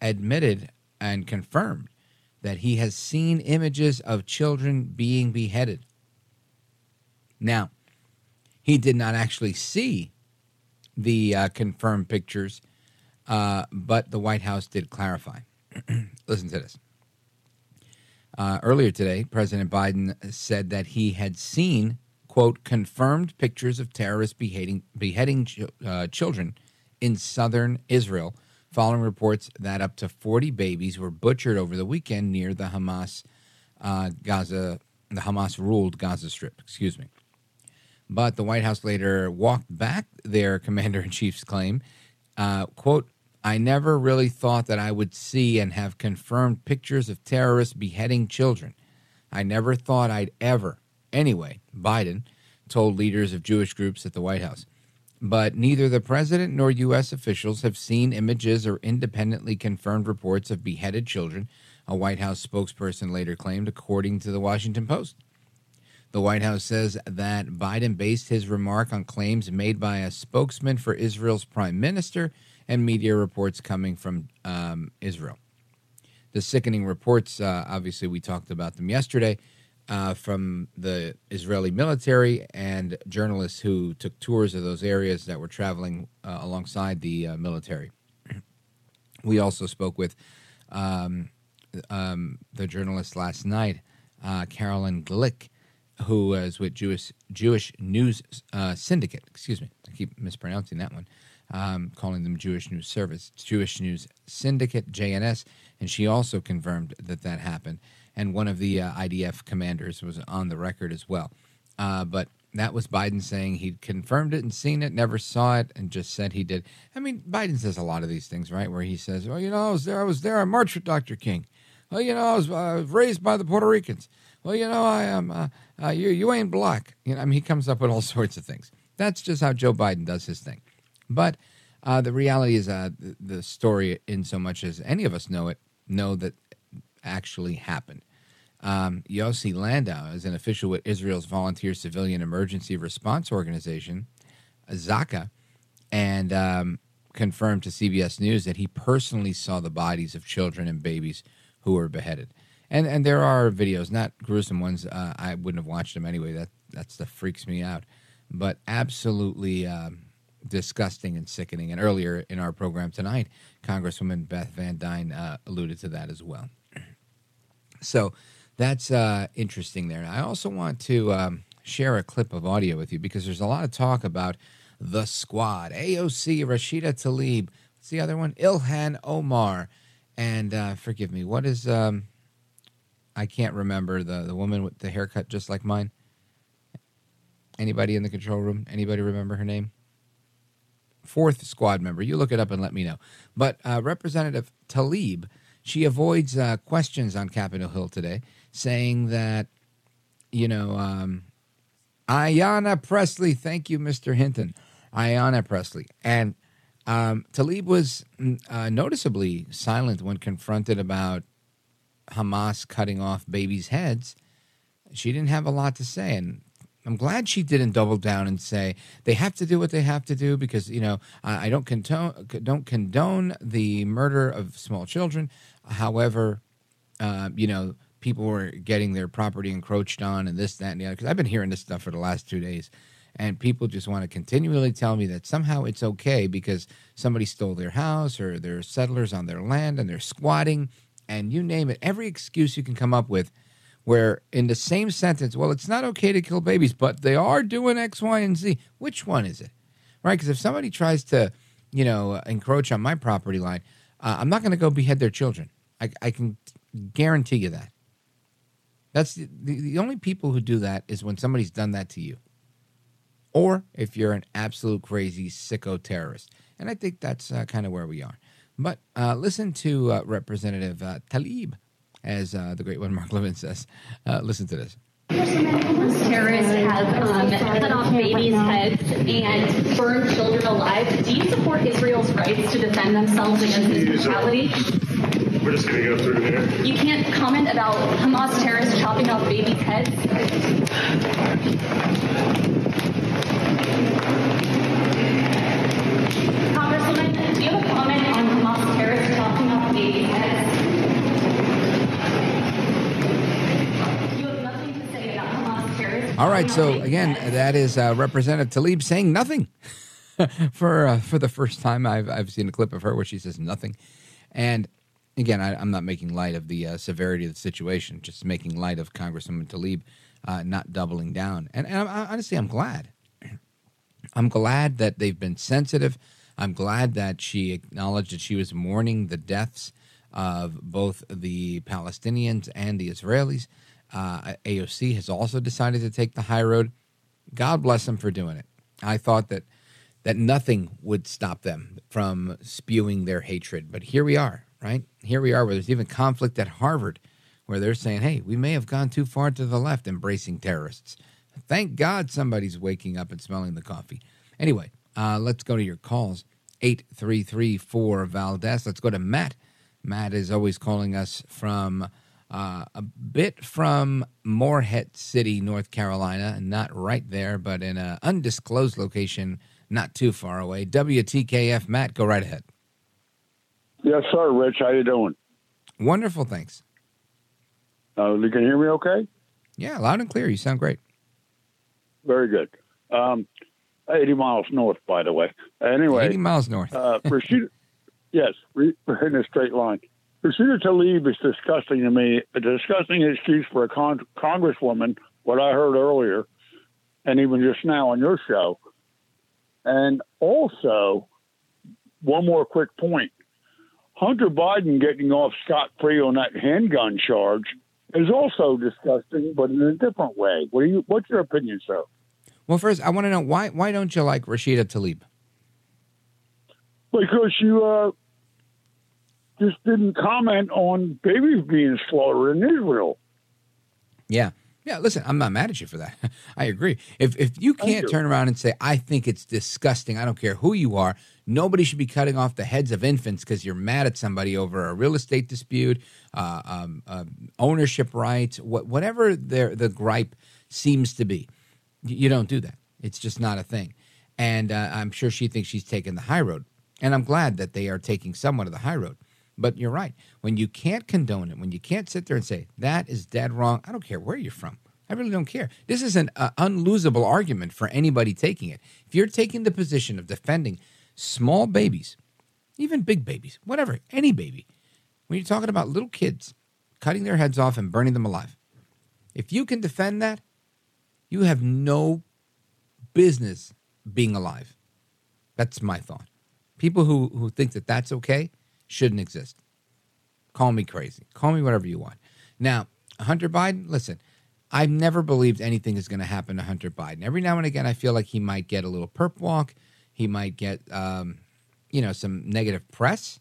admitted and confirmed that he has seen images of children being beheaded. Now, he did not actually see the uh, confirmed pictures, uh, but the White House did clarify. Listen to this. Uh, earlier today, President Biden said that he had seen, quote, confirmed pictures of terrorists beheading, beheading ch- uh, children in southern Israel, following reports that up to 40 babies were butchered over the weekend near the Hamas uh, Gaza, the Hamas ruled Gaza Strip. Excuse me. But the White House later walked back their commander in chief's claim. Uh, quote, I never really thought that I would see and have confirmed pictures of terrorists beheading children. I never thought I'd ever. Anyway, Biden told leaders of Jewish groups at the White House but neither the president nor U.S. officials have seen images or independently confirmed reports of beheaded children, a White House spokesperson later claimed, according to the Washington Post. The White House says that Biden based his remark on claims made by a spokesman for Israel's prime minister and media reports coming from um, Israel. The sickening reports, uh, obviously, we talked about them yesterday uh, from the Israeli military and journalists who took tours of those areas that were traveling uh, alongside the uh, military. We also spoke with um, um, the journalist last night, uh, Caroline Glick, who is with Jewish Jewish News uh, Syndicate. Excuse me, I keep mispronouncing that one. Um, calling them Jewish News Service, Jewish News Syndicate (JNS), and she also confirmed that that happened and one of the uh, IDF commanders was on the record as well. Uh, but that was Biden saying he'd confirmed it and seen it, never saw it, and just said he did. I mean, Biden says a lot of these things, right? Where he says, "Well, you know, I was there. I was there. I marched with Dr. King. Well, you know, I was uh, raised by the Puerto Ricans. Well, you know, I am. Uh, uh, you you ain't black. You know, I mean, he comes up with all sorts of things. That's just how Joe Biden does his thing. But uh, the reality is, the, the story, in so much as any of us know it, know that actually happened. Um, Yossi Landau is an official with Israel's Volunteer Civilian Emergency Response Organization, Zaka, and um, confirmed to CBS News that he personally saw the bodies of children and babies who were beheaded. And and there are videos, not gruesome ones. Uh, I wouldn't have watched them anyway. That that stuff freaks me out. But absolutely um, disgusting and sickening. And earlier in our program tonight, Congresswoman Beth Van Duyne uh, alluded to that as well. So that's uh, interesting there. I also want to um, share a clip of audio with you because there's a lot of talk about the squad AOC, Rashida Tlaib. What's the other one? Ilhan Omar. And uh, forgive me, what is. Um, I can't remember the, the woman with the haircut just like mine. Anybody in the control room? Anybody remember her name? Fourth squad member. You look it up and let me know. But uh, Representative Tlaib, she avoids uh, questions on Capitol Hill today saying that, you know, um, Ayanna Pressley, thank you, Mr. Hinton. Ayanna Pressley. And um, Tlaib was mm, uh, noticeably silent when confronted about Hamas cutting off babies' heads. She didn't have a lot to say. And I'm glad she didn't double down and say they have to do what they have to do because you know I, I don't condone don't condone the murder of small children. However, uh, you know people were getting their property encroached on and this, that, and the other. Because I've been hearing this stuff for the last two days, And people just want to continually tell me that somehow it's okay because somebody stole their house or they're settlers on their land and they're squatting and you name it. Every excuse you can come up with where in the same sentence, well, it's not okay to kill babies, but they are doing X, Y, and Z. Which one is it? Right? Because if somebody tries to, you know, encroach on my property line, uh, I'm not going to go behead their children. I, I can guarantee you that. That's the, the, the only people who do that is when somebody's done that to you. Or if you're an absolute crazy sicko terrorist. And I think that's uh, kind of where we are. But uh, listen to uh, Representative uh, Tlaib, as uh, the great one Mark Levin says. Uh, listen to this. Terrorists have um, cut off babies' heads and burned children alive. Do you support Israel's rights to defend themselves against this brutality? We're just going to go through here. You can't comment about Hamas terrorists chopping off babies' heads. Congresswoman, do you have a comment on Hamas terrorists chopping off babies' heads? You have nothing to say about Hamas terrorists. All right, so again, that is uh, Representative Tlaib saying nothing for uh, for the first time. I've I've seen a clip of her where she says nothing, and again, I, am not making light of the uh, severity of the situation, just making light of Congresswoman Tlaib uh, not doubling down. And, and I, honestly, I'm glad. I'm glad that they've been sensitive. I'm glad that she acknowledged that she was mourning the deaths of both the Palestinians and the Israelis. Uh, AOC has also decided to take the high road. God bless them for doing it. I thought that that nothing would stop them from spewing their hatred, but here we are, right? Here we are, where there's even conflict at Harvard, where they're saying, "Hey, we may have gone too far to the left, embracing terrorists." Thank God somebody's waking up and smelling the coffee. Anyway, uh, let's go to your calls. 8334 Valdez. Let's go to Matt. Matt is always calling us from uh, a bit from Morehead City, North Carolina, not right there, but in an undisclosed location not too far away. WTKF, Matt, go right ahead. Yes, sir, Rich. How you doing? Wonderful, thanks. Uh, you can hear me okay? Yeah, loud and clear. You sound great. Very good. Um, 80 miles north, by the way. Anyway, 80 miles north. uh, Rashida, yes, re, in a straight line. Rashida Tlaib is disgusting to me, a disgusting excuse for a con- congresswoman, what I heard earlier, and even just now on your show. And also, one more quick point Hunter Biden getting off scot free on that handgun charge is also disgusting, but in a different way. What you? What's your opinion, sir? Well, first, I want to know why why don't you like Rashida Tlaib? Because you uh, just didn't comment on babies being slaughtered in Israel. Yeah. Yeah, listen, I'm not mad at you for that. I agree. If if you can't you. turn around and say, I think it's disgusting, I don't care who you are, nobody should be cutting off the heads of infants because you're mad at somebody over a real estate dispute, uh, um, uh, ownership rights, what, whatever their, the gripe seems to be. You don't do that. It's just not a thing. And uh, I'm sure she thinks she's taking the high road. And I'm glad that they are taking somewhat of the high road. But you're right. When you can't condone it, when you can't sit there and say, that is dead wrong, I don't care where you're from. I really don't care. This is an uh, unlosable argument for anybody taking it. If you're taking the position of defending small babies, even big babies, whatever, any baby, when you're talking about little kids cutting their heads off and burning them alive, if you can defend that, you have no business being alive. That's my thought. People who, who think that that's okay shouldn't exist. Call me crazy. Call me whatever you want. Now, Hunter Biden, listen, I've never believed anything is going to happen to Hunter Biden. Every now and again, I feel like he might get a little perp walk. He might get, um, you know, some negative press,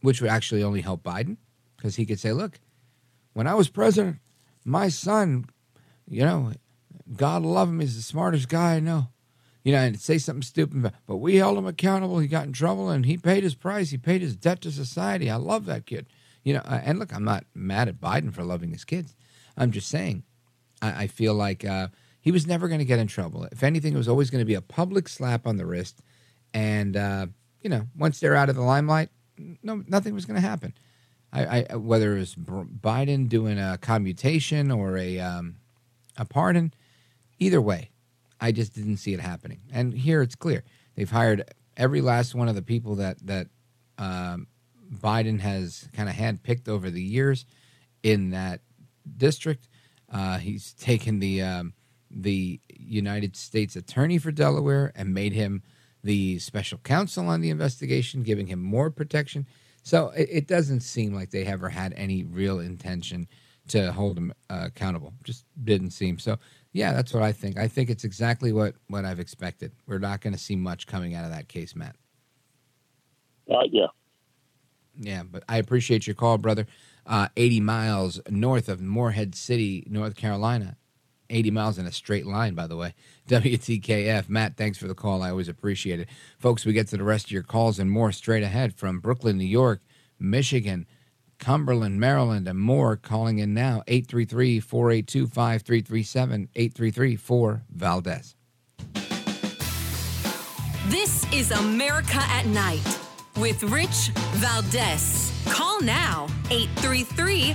which would actually only help Biden because he could say, look, when I was president, my son, you know, God love him, he's the smartest guy I know you know, and say something stupid, but we held him accountable. He got in trouble and he paid his price. He paid his debt to society. I love that kid. You know, and look, I'm not mad at Biden for loving his kids. I'm just saying, I, I feel like uh, he was never going to get in trouble. If anything, it was always going to be a public slap on the wrist. And, uh, you know, once they're out of the limelight, no, nothing was going to happen. I, I, whether it was Biden doing a commutation or a, um, a pardon, either way, I just didn't see it happening. And here it's clear they've hired every last one of the people that that um, Biden has kind of handpicked over the years in that district. Uh, he's taken the um, the United States Attorney for Delaware and made him the special counsel on the investigation, giving him more protection. So it, it doesn't seem like they ever had any real intention to hold him uh, accountable. Just didn't seem so. Yeah, that's what I think. I think it's exactly what what I've expected. We're not going to see much coming out of that case, Matt. Uh, yeah. Yeah, but I appreciate your call, brother. Uh, 80 miles north of Morehead City, North Carolina. 80 miles in a straight line, by the way. WTKF. Matt, thanks for the call. I always appreciate it. Folks, we get to the rest of your calls and more straight ahead from Brooklyn, New York, Michigan, Cumberland, Maryland, and more. Calling in now 833 482 5337 833 4 Valdez. This is America at Night with Rich Valdez. Call now 833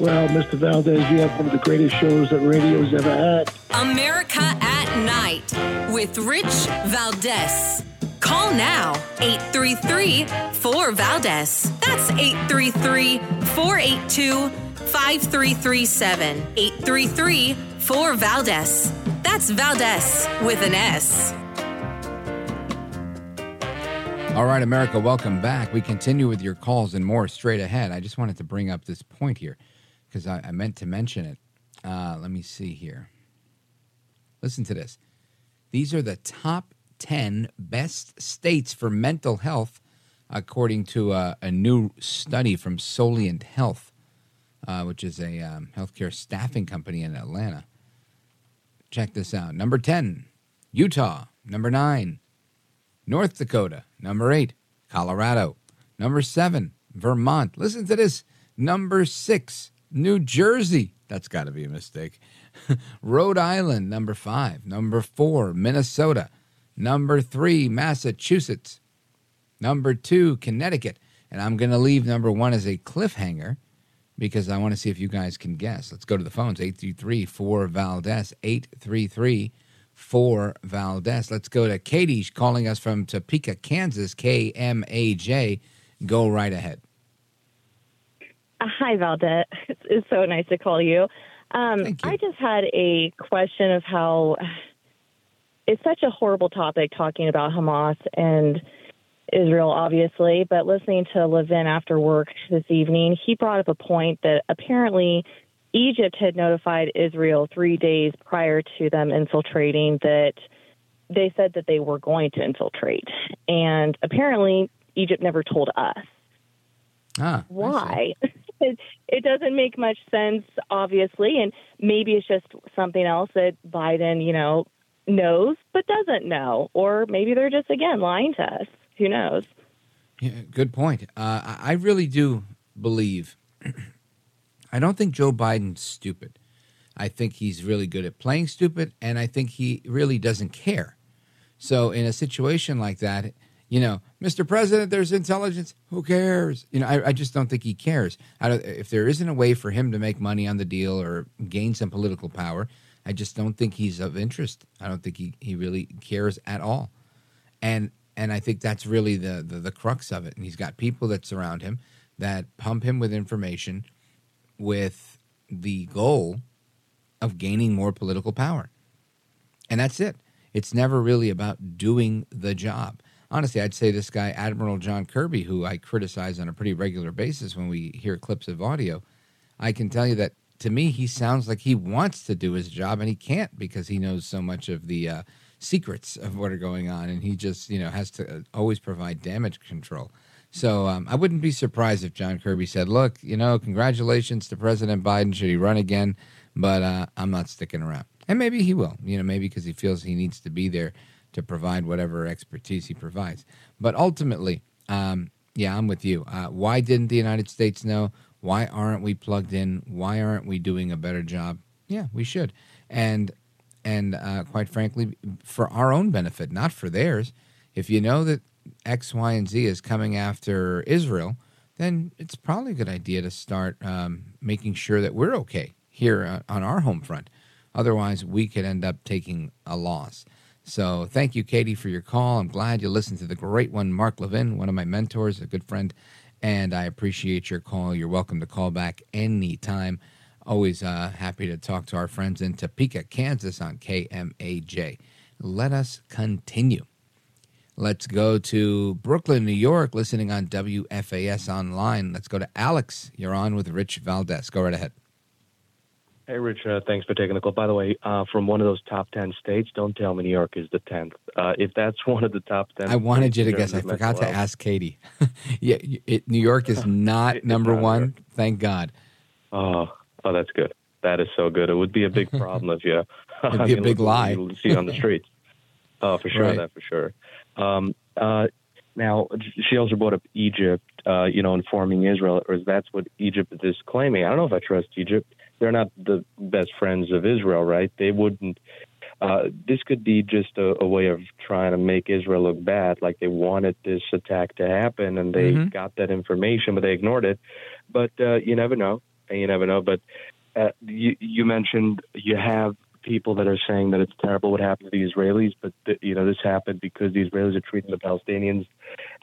Well, Mr. Valdez, you have one of the greatest shows that radio's ever had. America at Night with Rich Valdez. Call now 833 4 Valdez. That's 833 482 5337. 833 4 Valdez. That's Valdez with an S. All right, America, welcome back. We continue with your calls and more straight ahead. I just wanted to bring up this point here because I, I, meant to mention it. Uh, let me see here. Listen to this. These are the top 10 best states for mental health, according to a, new study from Soliant Health, uh, which is a um, healthcare staffing company in Atlanta. Check this out. Number 10, Utah. Number 9, North Dakota. Number 8, Colorado. Number 7, Vermont. Listen to this. Number 6, New Jersey. That's got to be a mistake. Rhode Island, number five. Number four, Minnesota. Number three, Massachusetts. Number two, Connecticut. And I'm going to leave number one as a cliffhanger because I want to see if you guys can guess. Let's go to the phones 833 4 Valdez. 833 4 Valdez. Let's go to Katie calling us from Topeka, Kansas. KMAJ. Go right ahead. Hi, Valdez. It's so nice to call you. Um, you. I just had a question of how it's such a horrible topic talking about Hamas and Israel, obviously, but listening to Levin after work this evening, he brought up a point that apparently Egypt had notified Israel three days prior to them infiltrating that they said that they were going to infiltrate. And apparently, Egypt never told us. Ah, Why? it, it doesn't make much sense, obviously, and maybe it's just something else that Biden, you know, knows but doesn't know, or maybe they're just again lying to us. Who knows? Yeah, good point. Uh, I really do believe. I don't think Joe Biden's stupid. I think he's really good at playing stupid, and I think he really doesn't care. So, in a situation like that, you know, Mr. President, there's intelligence. Who cares? You know, I, I just don't think he cares. if there isn't a way for him to make money on the deal or gain some political power, I just don't think he's of interest. I don't think he, he really cares at all. And and I think that's really the, the the crux of it. And he's got people that surround him that pump him with information with the goal of gaining more political power. And that's it. It's never really about doing the job honestly, I'd say this guy, Admiral John Kirby, who I criticize on a pretty regular basis when we hear clips of audio, I can tell you that to me, he sounds like he wants to do his job and he can't because he knows so much of the uh, secrets of what are going on, and he just you know has to uh, always provide damage control. So um, I wouldn't be surprised if John Kirby said, "Look, you know, congratulations to President Biden. Should he run again? But uh, I'm not sticking around." And maybe he will. You know, maybe because he feels he needs to be there to provide whatever expertise he provides. But ultimately, um, yeah, I'm with you. Uh, why didn't the United States know? Why aren't we plugged in? Why aren't we doing a better job? Yeah, we should. And and uh, quite frankly, for our own benefit, not for theirs. If you know that X, Y, and Z is coming after Israel, then it's probably a good idea to start um, making sure that we're okay here uh, on our home front. Otherwise, we could end up taking a loss. So, thank you, Katie, for your call. I'm glad you listened to the great one, Mark Levin, one of my mentors, a good friend, and I appreciate your call. You're welcome to call back anytime. Always uh, happy to talk to our friends in Topeka, Kansas on KMAJ. Let us continue. Let's go to Brooklyn, New York, listening on WFAS online. Let's go to Alex. You're on with Rich Valdez. Go right ahead. Hey, Rich. Uh, thanks for taking the call. By the way, uh, from one of those top 10 states, don't tell me New York is the 10th. Uh, if that's one of the top 10 I wanted you to guess. I forgot to ask Katie. yeah, it, New York is not number not one. Thank God. Oh, oh, that's good. That is so good. It would be a big problem if you. It'd be a big lie. see on the streets. Oh, for sure. Right. That for sure. Um, uh, now, she also brought up Egypt, uh, you know, informing Israel, or is that's what Egypt is claiming. I don't know if I trust Egypt. They're not the best friends of Israel, right? They wouldn't. Uh, this could be just a, a, way of trying to make Israel look bad, like they wanted this attack to happen and they mm-hmm. got that information, but they ignored it. But uh, you never know, you never know. But uh, you, you mentioned you have people that are saying that it's terrible what happened to the Israelis, but th- you know this happened because the Israelis are treating the Palestinians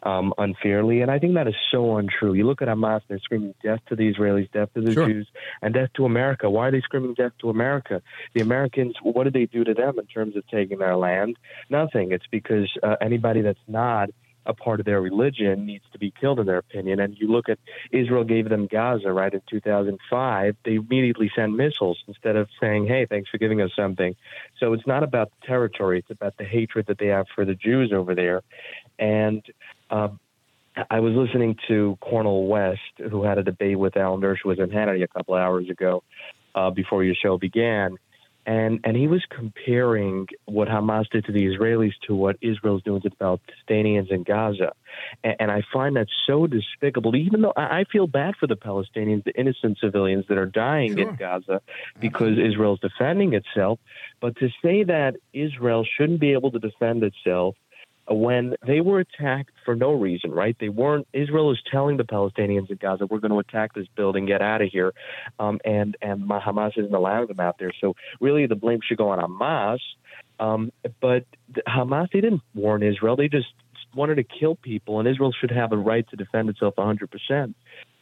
um, unfairly, and I think that is so untrue. You look at Hamas; they're screaming death to the Israelis, death to the sure. Jews, and death to America. Why are they screaming death to America? The Americans, what did they do to them in terms of taking their land? Nothing. It's because uh, anybody that's not a part of their religion needs to be killed, in their opinion. And you look at Israel gave them Gaza, right, in 2005. They immediately send missiles instead of saying, hey, thanks for giving us something. So it's not about the territory, it's about the hatred that they have for the Jews over there. And uh, I was listening to Cornel West, who had a debate with Alan Dershowitz and Hannity a couple hours ago uh, before your show began and and he was comparing what Hamas did to the Israelis to what Israel's doing to the Palestinians in Gaza, and, and I find that so despicable. Even though I feel bad for the Palestinians, the innocent civilians that are dying sure. in Gaza because Absolutely. Israel's defending itself, but to say that Israel shouldn't be able to defend itself when they were attacked for no reason, right? They weren't. Israel is telling the Palestinians in Gaza, "We're going to attack this building, get out of here," um, and and Hamas isn't allowing them out there. So really, the blame should go on Hamas. Um, but Hamas, they didn't warn Israel. They just wanted to kill people, and Israel should have a right to defend itself 100 percent.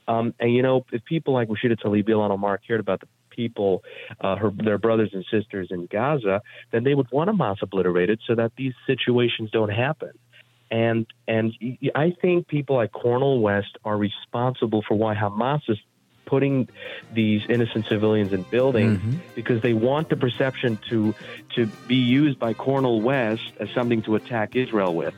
Um, and you know, if people like Rashida Tlaib, Ilhan Omar cared about the people, uh, her, their brothers and sisters in Gaza, then they would want Hamas obliterated so that these situations don't happen. And and I think people like Cornel West are responsible for why Hamas is putting these innocent civilians in buildings mm-hmm. because they want the perception to to be used by Cornel West as something to attack Israel with.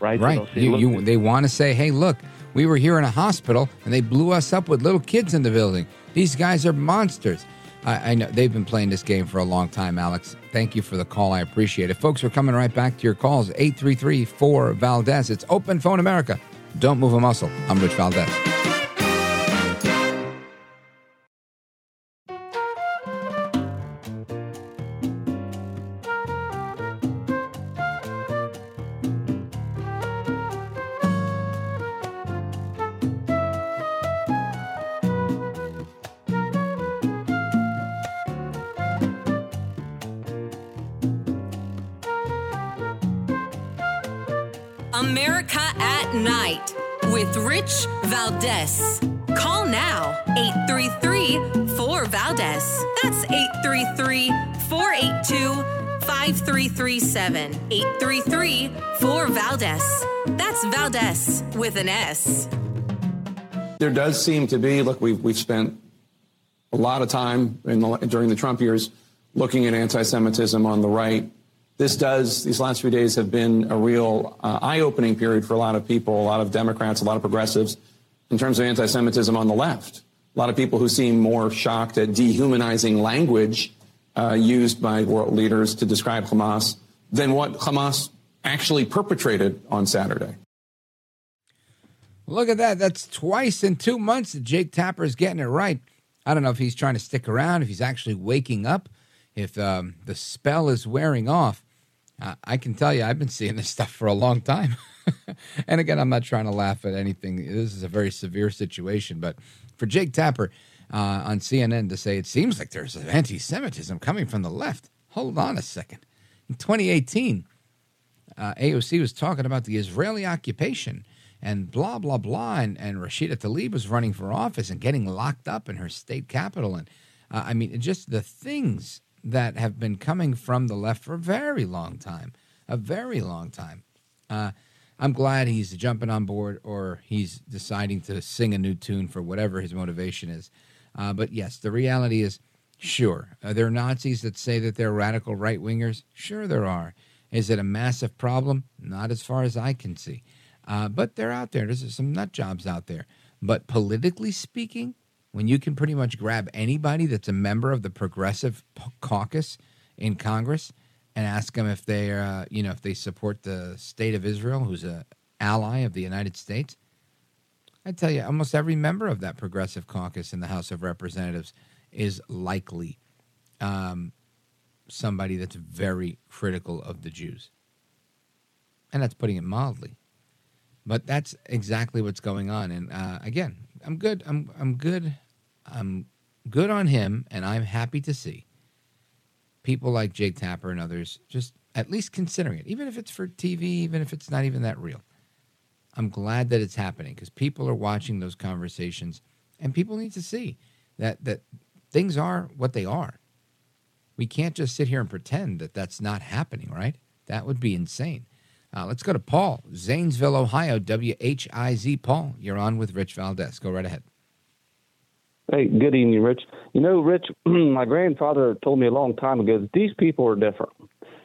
Right. Right. So you, you, they want to say, "Hey, look, we were here in a hospital and they blew us up with little kids in the building. These guys are monsters." I, I, know they've been playing this game for a long time, Alex. Thank you for the call. I appreciate it. Folks, we're coming right back to your calls. 833 4 Valdez. It's Open Phone America. Don't move a muscle. I'm Rich Valdez. Valdez. 5337. 833 4 Valdez. That's Valdez with an S. There does seem to be, look, we've, we've spent a lot of time the, during the Trump years looking at anti Semitism on the right this does, these last few days have been a real uh, eye opening period for a lot of people, a lot of Democrats, a lot of progressives in terms of anti Semitism on the left. A lot of people who seem more shocked at dehumanizing language uh, used by world leaders to describe Hamas than what Hamas actually perpetrated on Saturday. Look at that. That's twice in two months that Jake Tapper is getting it right. I don't know if he's trying to stick around, if he's actually waking up, if um, the spell is wearing off. I can tell you, I've been seeing this stuff for a long time. and again, I'm not trying to laugh at anything. This is a very severe situation. But for Jake Tapper uh, on CNN to say it seems like there's anti Semitism coming from the left, hold on a second. In 2018, uh, AOC was talking about the Israeli occupation and blah, blah, blah. And, and Rashida Tlaib was running for office and getting locked up in her state capital. And uh, I mean, just the things that have been coming from the left for a very long time, a very long time. Uh, I'm glad he's jumping on board or he's deciding to sing a new tune for whatever his motivation is. Uh, but yes, the reality is sure. Are there Nazis that say that they're radical right wingers? Sure, there are. Is it a massive problem? Not as far as I can see. Uh, but they're out there. There's some nut jobs out there. But politically speaking, when you can pretty much grab anybody that's a member of the progressive caucus in Congress and ask them if they, uh, you know, if they support the state of Israel, who's an ally of the United States, I tell you, almost every member of that progressive caucus in the House of Representatives is likely um, somebody that's very critical of the Jews, and that's putting it mildly. But that's exactly what's going on. And uh, again, I'm good. I'm I'm good. I'm good on him, and I'm happy to see people like Jake Tapper and others just at least considering it, even if it's for TV, even if it's not even that real. I'm glad that it's happening because people are watching those conversations, and people need to see that that things are what they are. We can't just sit here and pretend that that's not happening, right? That would be insane. Uh, let's go to Paul, Zanesville, Ohio, WHIZ. Paul, you're on with Rich Valdez. Go right ahead. Hey, good evening, Rich. You know, Rich, my grandfather told me a long time ago that these people are different.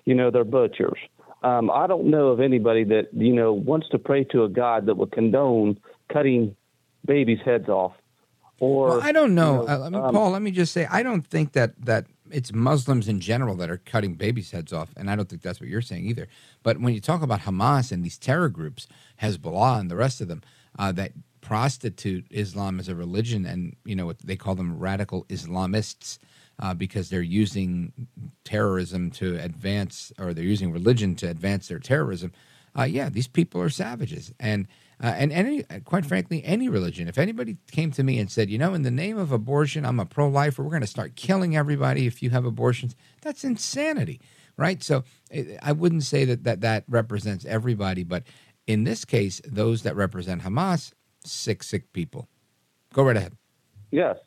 You know, they're butchers. Um, I don't know of anybody that, you know, wants to pray to a God that would condone cutting babies' heads off. Or well, I don't know, you know uh, um, Paul. Let me just say, I don't think that that it's Muslims in general that are cutting babies' heads off, and I don't think that's what you're saying either. But when you talk about Hamas and these terror groups, Hezbollah and the rest of them, uh, that prostitute Islam as a religion, and you know what they call them radical Islamists uh, because they're using terrorism to advance, or they're using religion to advance their terrorism. Uh, yeah, these people are savages, and uh, and any, quite frankly, any religion. If anybody came to me and said, you know, in the name of abortion, I'm a pro-lifer, we're going to start killing everybody if you have abortions, that's insanity, right? So I wouldn't say that that that represents everybody, but in this case, those that represent Hamas, sick, sick people. Go right ahead. Yes.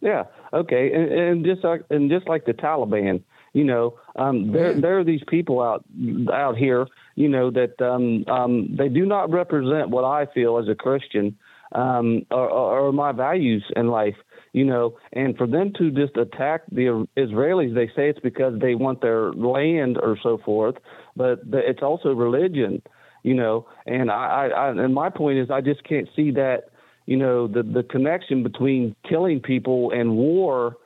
Yeah. Okay. And, and just like and just like the Taliban, you know, um, there there are these people out out here, you know, that um, um, they do not represent what I feel as a Christian um, or, or my values in life, you know. And for them to just attack the Israelis, they say it's because they want their land or so forth, but it's also religion, you know. And I, I, I and my point is, I just can't see that, you know, the the connection between killing people and war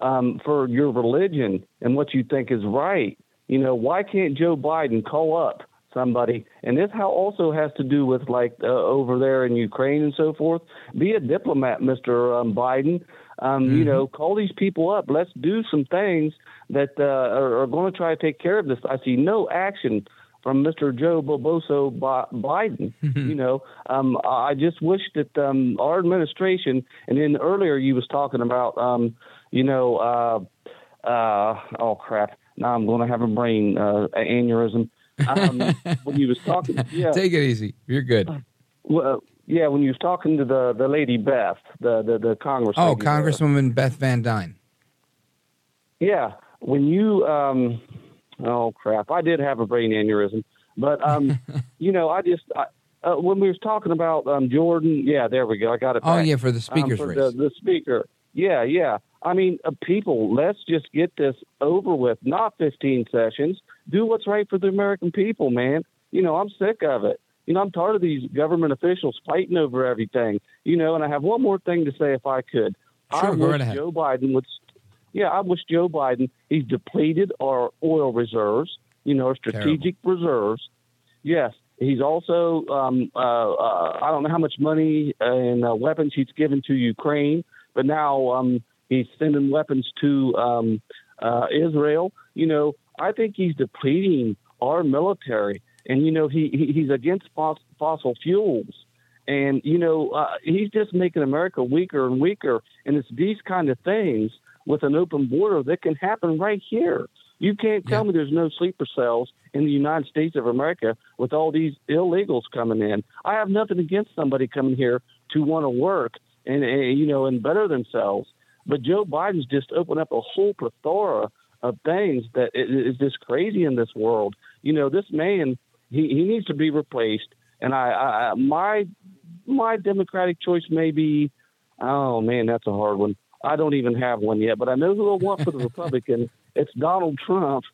um, for your religion and what you think is right. You know, why can't Joe Biden call up somebody? And this how also has to do with like uh, over there in Ukraine and so forth. Be a diplomat, Mister um, Biden. Um, mm-hmm. You know, call these people up. Let's do some things that uh, are, are going to try to take care of this. I see no action from Mr. Joe Boboso Biden. Mm-hmm. you know, um, I just wish that um, our administration, and then earlier you was talking about um, you know, uh, uh, oh crap, now I'm going to have a brain uh, aneurysm. Um, when you was talking, yeah, take it easy. You're good. Well, yeah, when you was talking to the the lady Beth, the the, the Congress. Oh, Congresswoman Beth Van Duyne. Yeah, when you, um, oh crap, I did have a brain aneurysm, but um, you know, I just. I, uh, when we was talking about um, Jordan, yeah, there we go. I got it. Oh back. yeah, for the speaker's um, for. The, the speaker, yeah, yeah. I mean, uh, people, let's just get this over with. Not 15 sessions. Do what's right for the American people, man. You know, I'm sick of it. You know, I'm tired of these government officials fighting over everything. You know, and I have one more thing to say, if I could. Sure, I wish. Joe Biden would. Yeah, I wish Joe Biden. He's depleted our oil reserves. You know, our strategic reserves. Yes, he's also. Um, uh, uh, I don't know how much money and uh, weapons he's given to Ukraine, but now um, he's sending weapons to um, uh, Israel. You know, I think he's depleting our military, and you know, he, he he's against fos- fossil fuels. And you know uh, he's just making America weaker and weaker, and it's these kind of things with an open border that can happen right here. You can't tell me there's no sleeper cells in the United States of America with all these illegals coming in. I have nothing against somebody coming here to want to work and, and you know and better themselves, but Joe Biden's just opened up a whole plethora of things that is just crazy in this world. You know, this man he, he needs to be replaced, and I, I my my Democratic choice may be, oh man, that's a hard one. I don't even have one yet, but I know who I want for the Republican. It's Donald Trump.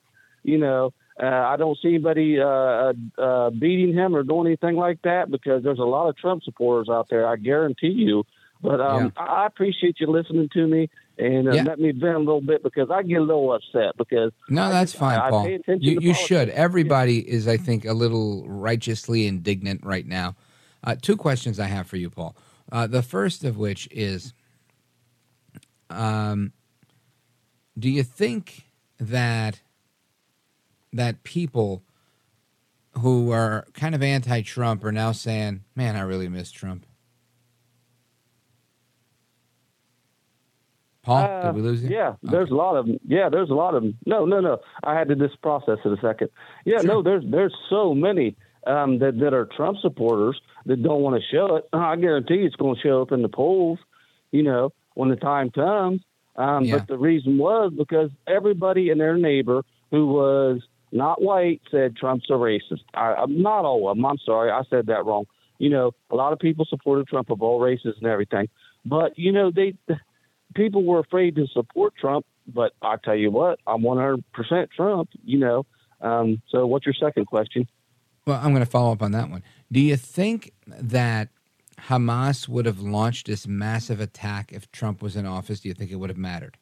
You know, uh, I don't see anybody uh, uh, beating him or doing anything like that because there's a lot of Trump supporters out there. I guarantee you. But um, I I appreciate you listening to me and uh, Yeah. let me vent a little bit because I get a little upset because No, that's fine, I Paul. attention You, you should. Everybody is, I think, a little righteously indignant right now. Uh, two questions I have for you, Paul. Uh, the first of which is, um, do you think that that people who are kind of anti-Trump are now saying, "Man, I really miss Trump"? Paul, Uh, did we lose you? Yeah, there's a lot of them. Yeah, there's a lot of them. No, no, no. I had to just process it a second. Yeah, no, there's there's so many um, that that are Trump supporters that don't want to show it. I guarantee it's going to show up in the polls. You know, when the time comes. Um, Yeah. But the reason was because everybody and their neighbor who was not white said Trump's a racist. I, I'm not all of them. I'm sorry, I said that wrong. You know, a lot of people supported Trump of all races and everything. But you know, they people were afraid to support Trump, but I tell you what, I'm 100% Trump, you know. Um, so what's your second question? Well, I'm going to follow up on that one. Do you think that Hamas would have launched this massive attack if Trump was in office? Do you think it would have mattered?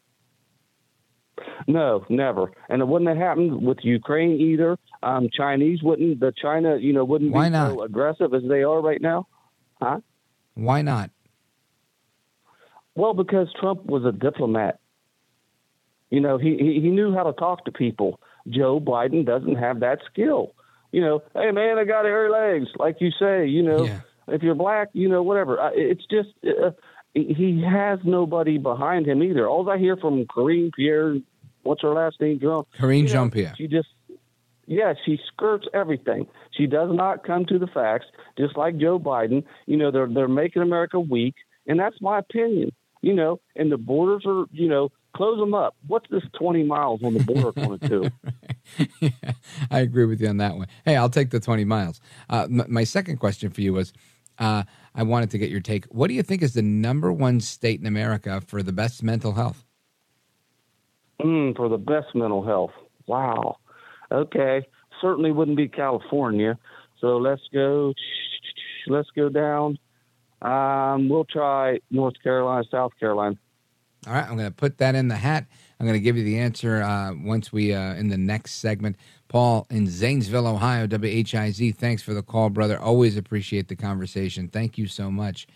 No, never. And it wouldn't have happened with Ukraine either. Um, Chinese wouldn't, the China, you know, wouldn't Why be not? so aggressive as they are right now. Huh? Why not? Well, because Trump was a diplomat. You know, he, he, he knew how to talk to people. Joe Biden doesn't have that skill. You know, hey, man, I got hairy legs, like you say, you know, if you're black, you know, whatever. It's just, uh, he has nobody behind him either. All I hear from Corinne Pierre, what's her last name, Jean? Karine you know, Jean-Pierre. She just, yeah, she skirts everything. She does not come to the facts, just like Joe Biden. You know, they're they're making America weak, and that's my opinion. You know, and the borders are, you know, close them up. What's this twenty miles on the border going to do? I agree with you on that one. Hey, I'll take the 20 miles. Uh, m- my second question for you was uh, I wanted to get your take. What do you think is the number one state in America for the best mental health? Mm, for the best mental health. Wow. Okay. Certainly wouldn't be California. So let's go. Let's go down. Um, we'll try North Carolina, South Carolina. All right, I'm going to put that in the hat. I'm going to give you the answer uh, once we uh, in the next segment. Paul in Zanesville, Ohio, WHIZ. Thanks for the call, brother. Always appreciate the conversation. Thank you so much.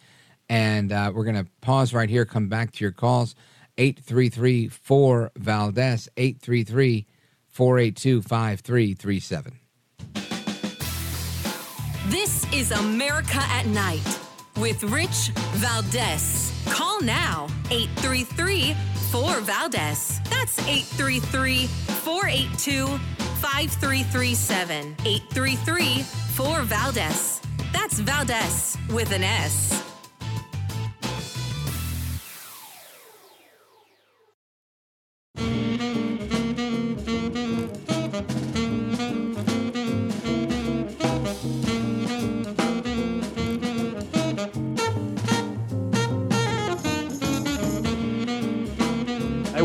And uh, we're going to pause right here. Come back to your calls. 833 4 Valdez. 833 482 5337. This is America at Night with Rich Valdez. Call now 833 4 Valdez. That's 833 482 5337. 833 4 Valdez. That's Valdez with an S.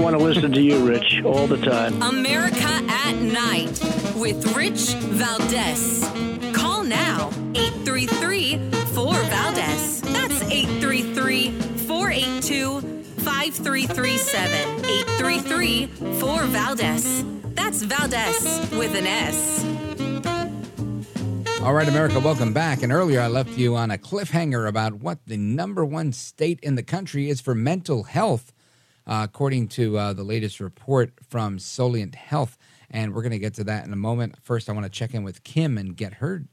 want to listen to you, Rich, all the time. America at Night with Rich Valdez. Call now 833 4 Valdez. That's 833 482 5337. 833 4 Valdez. That's Valdez with an S. All right, America, welcome back. And earlier I left you on a cliffhanger about what the number one state in the country is for mental health, uh, according to uh, the latest report from Soliant Health. And we're going to get to that in a moment. First, I want to check in with Kim and get her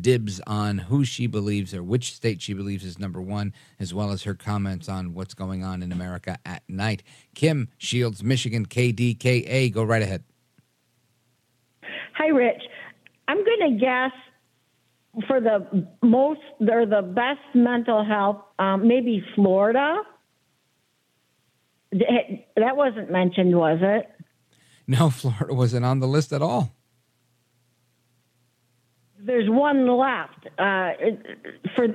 dibs on who she believes or which state she believes is number one, as well as her comments on what's going on in America at night. Kim Shields, Michigan, KDKA. Go right ahead. Hi, Rich. I'm going to guess for the most or the best mental health, um, maybe Florida. That wasn't mentioned, was it? No, Florida wasn't on the list at all. There's one left. Uh, for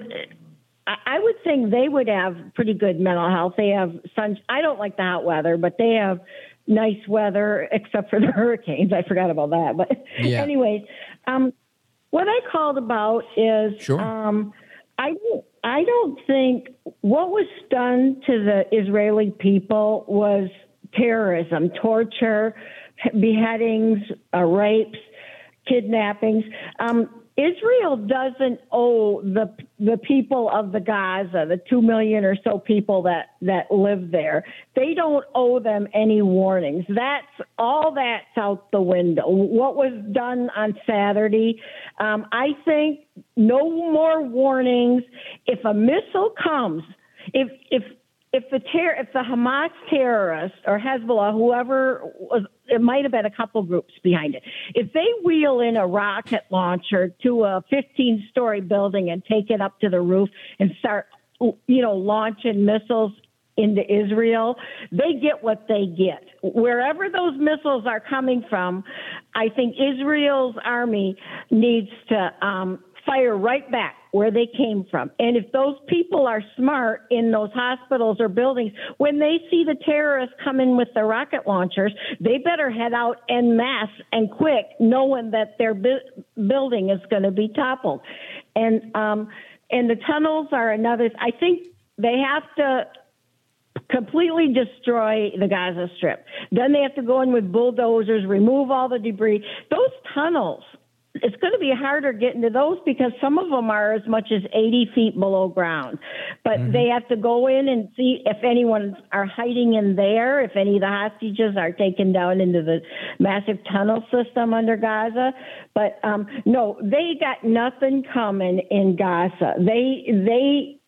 I would think they would have pretty good mental health. They have sun. I don't like the hot weather, but they have nice weather except for the hurricanes. I forgot about that. But yeah. anyways, um, what I called about is sure. um, I I don't think what was done to the Israeli people was terrorism, torture, beheadings, uh, rapes, kidnappings. Um, Israel doesn't owe the the people of the Gaza, the two million or so people that that live there. They don't owe them any warnings. That's all that's out the window. What was done on Saturday, um, I think, no more warnings. If a missile comes, if if if the ter- if the Hamas terrorists or Hezbollah, whoever was, it might have been a couple groups behind it. If they wheel in a rocket launcher to a 15 story building and take it up to the roof and start, you know, launching missiles into Israel, they get what they get. Wherever those missiles are coming from, I think Israel's army needs to um, fire right back where they came from. And if those people are smart in those hospitals or buildings, when they see the terrorists come in with the rocket launchers, they better head out en masse and quick, knowing that their bu- building is going to be toppled. And um, and the tunnels are another. I think they have to completely destroy the Gaza Strip. Then they have to go in with bulldozers, remove all the debris. Those tunnels it's going to be harder getting to those because some of them are as much as 80 feet below ground. But mm-hmm. they have to go in and see if anyone are hiding in there, if any of the hostages are taken down into the massive tunnel system under Gaza. But um, no, they got nothing coming in Gaza. They they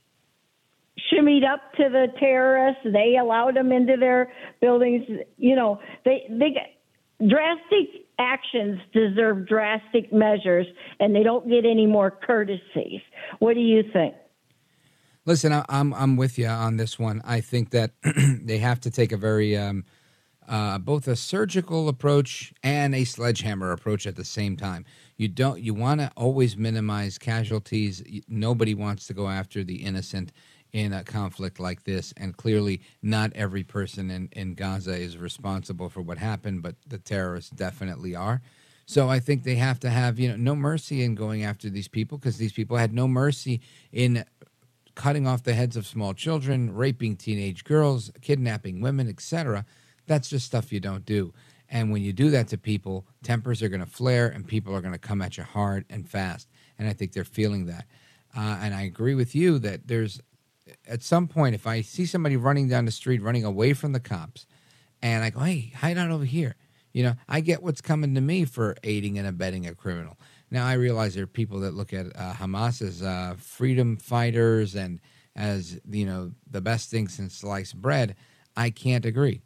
shimmied up to the terrorists. They allowed them into their buildings. You know, they they got drastic actions deserve drastic measures and they don't get any more courtesies. What do you think? Listen, I'm I'm with you on this one. I think that they have to take a very um, uh, both a surgical approach and a sledgehammer approach at the same time. You don't you want to always minimize casualties. Nobody wants to go after the innocent in a conflict like this. And clearly, not every person in, in Gaza is responsible for what happened, but the terrorists definitely are. So I think they have to have you know no mercy in going after these people because these people had no mercy in cutting off the heads of small children, raping teenage girls, kidnapping women, etc. That's just stuff you don't do. And when you do that to people, tempers are going to flare and people are going to come at you hard and fast. And I think they're feeling that. Uh, and I agree with you that there's at some point, if I see somebody running down the street, running away from the cops, and I go, hey, hide out over here, you know, I get what's coming to me for aiding and abetting a criminal. Now, I realize there are people that look at uh, Hamas as uh, freedom fighters and as, you know, the best thing since sliced bread. I can't agree.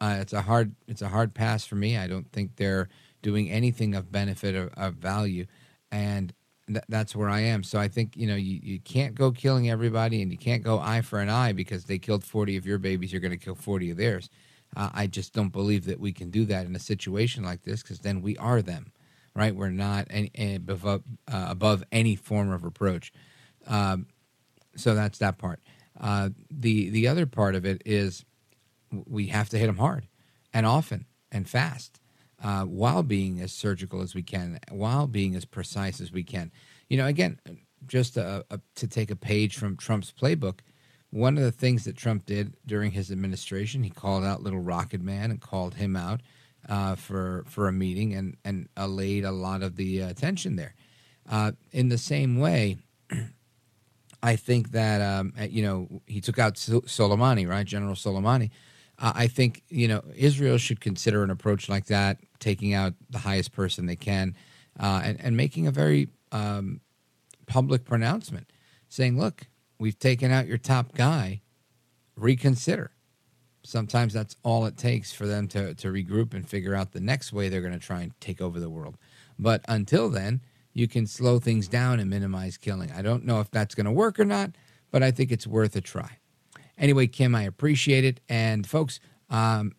Uh, it's a hard it's a hard pass for me. I don't think they're doing anything of benefit or of value. And th- that's where I am. So I think you know you, you can't go killing everybody, and you can't go eye for an eye because they killed forty of your babies. You're going to kill forty of theirs. Uh, I just don't believe that we can do that in a situation like this because then we are them, right? We're not any, any above, uh, above any form of reproach. Um, so that's that part. Uh, the the other part of it is we have to hit them hard and often and fast uh, while being as surgical as we can, while being as precise as we can. You know, again, just a, a, to take a page from Trump's playbook, one of the things that Trump did during his administration, he called out Little Rocket Man and called him out uh, for for a meeting and and allayed a lot of the uh, tension there. Uh, in the same way, I think that um, uh, you know he took out Soleimani, right, General Soleimani. Uh, I think you know Israel should consider an approach like that, taking out the highest person they can, uh, and and making a very um, public pronouncement, saying, "Look, we've taken out your top guy. Reconsider." Sometimes that's all it takes for them to to regroup and figure out the next way they're going to try and take over the world. But until then, you can slow things down and minimize killing. I don't know if that's going to work or not, but I think it's worth a try. Anyway, Kim, I appreciate it. And folks, um,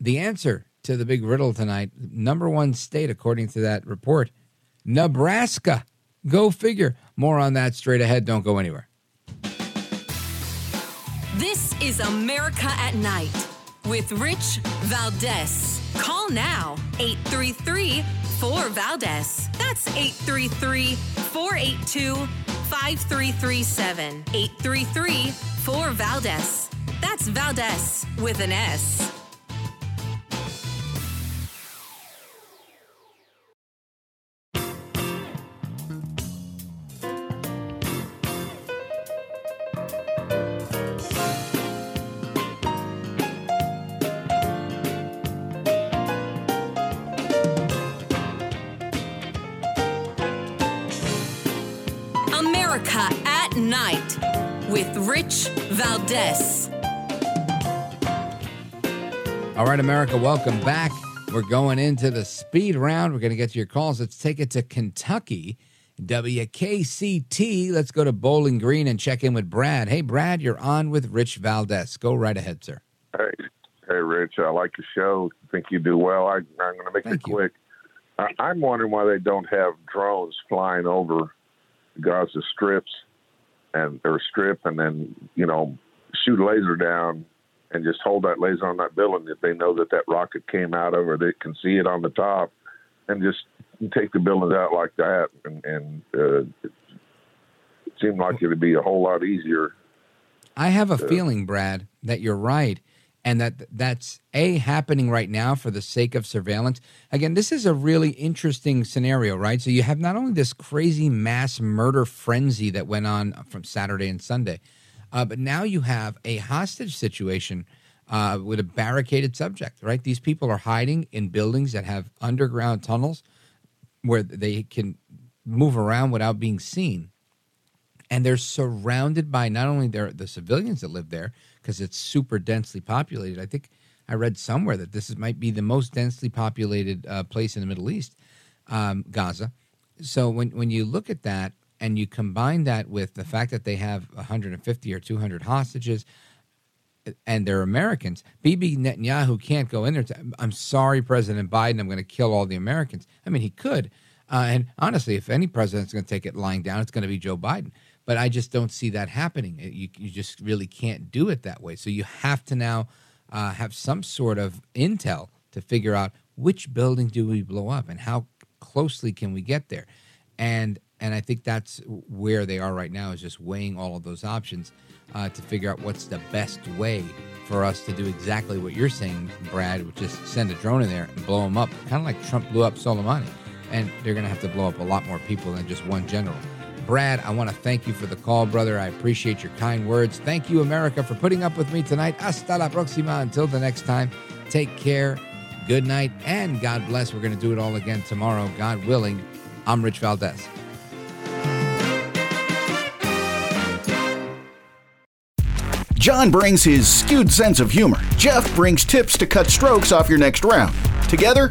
the answer to the big riddle tonight number one state, according to that report, Nebraska. Go figure. More on that straight ahead. Don't go anywhere. This is America at Night with Rich Valdez. Call now 833 4 Valdez. That's 833 482 5337. 833 4 Valdez. That's Valdez with an S. right, America, welcome back. We're going into the speed round. We're going to get to your calls. Let's take it to Kentucky. WKCT. Let's go to Bowling Green and check in with Brad. Hey, Brad, you're on with Rich Valdez. Go right ahead, sir. Hey, hey, Rich. I like your show. I think you do well. I, am going to make Thank it you. quick. I, I'm wondering why they don't have drones flying over Gaza strips and or strip and then you know shoot a laser down and just hold that laser on that building if they know that that rocket came out of or they can see it on the top and just take the buildings out like that. And, and uh, it seemed like it would be a whole lot easier. I have a feeling brad that you're right and that that's a happening right now for the sake of surveillance. Again this is a really interesting scenario right? So you have not only this crazy mass murder frenzy that went on from saturday and sunday uh, but now you have a hostage situation uh, with a barricaded subject right these people are hiding in buildings that have underground tunnels where they can move around without being seen and they're surrounded by not only their, the civilians that live there because it's super densely populated. I think I read somewhere that this is, might be the most densely populated uh, place in the Middle East, um, Gaza. So when when you look at that and you combine that with the fact that they have 150 or 200 hostages and they're Americans, Bibi Netanyahu can't go in there. To, I'm sorry, President Biden, I'm going to kill all the Americans. I mean, he could. Uh, and honestly, if any president's going to take it lying down, it's going to be Joe Biden. But I just don't see that happening. You, you just really can't do it that way. So you have to now uh, have some sort of intel to figure out which building do we blow up and how closely can we get there. And and I think that's where they are right now is just weighing all of those options uh, to figure out what's the best way for us to do exactly what you're saying, Brad, which is send a drone in there and blow them up, kind of like Trump blew up Soleimani. And they're going to have to blow up a lot more people than just one general. Brad, I want to thank you for the call, brother. I appreciate your kind words. Thank you, America, for putting up with me tonight. Hasta la próxima. Until the next time, take care, good night, and God bless. We're going to do it all again tomorrow, God willing. I'm Rich Valdez. John brings his skewed sense of humor. Jeff brings tips to cut strokes off your next round. Together,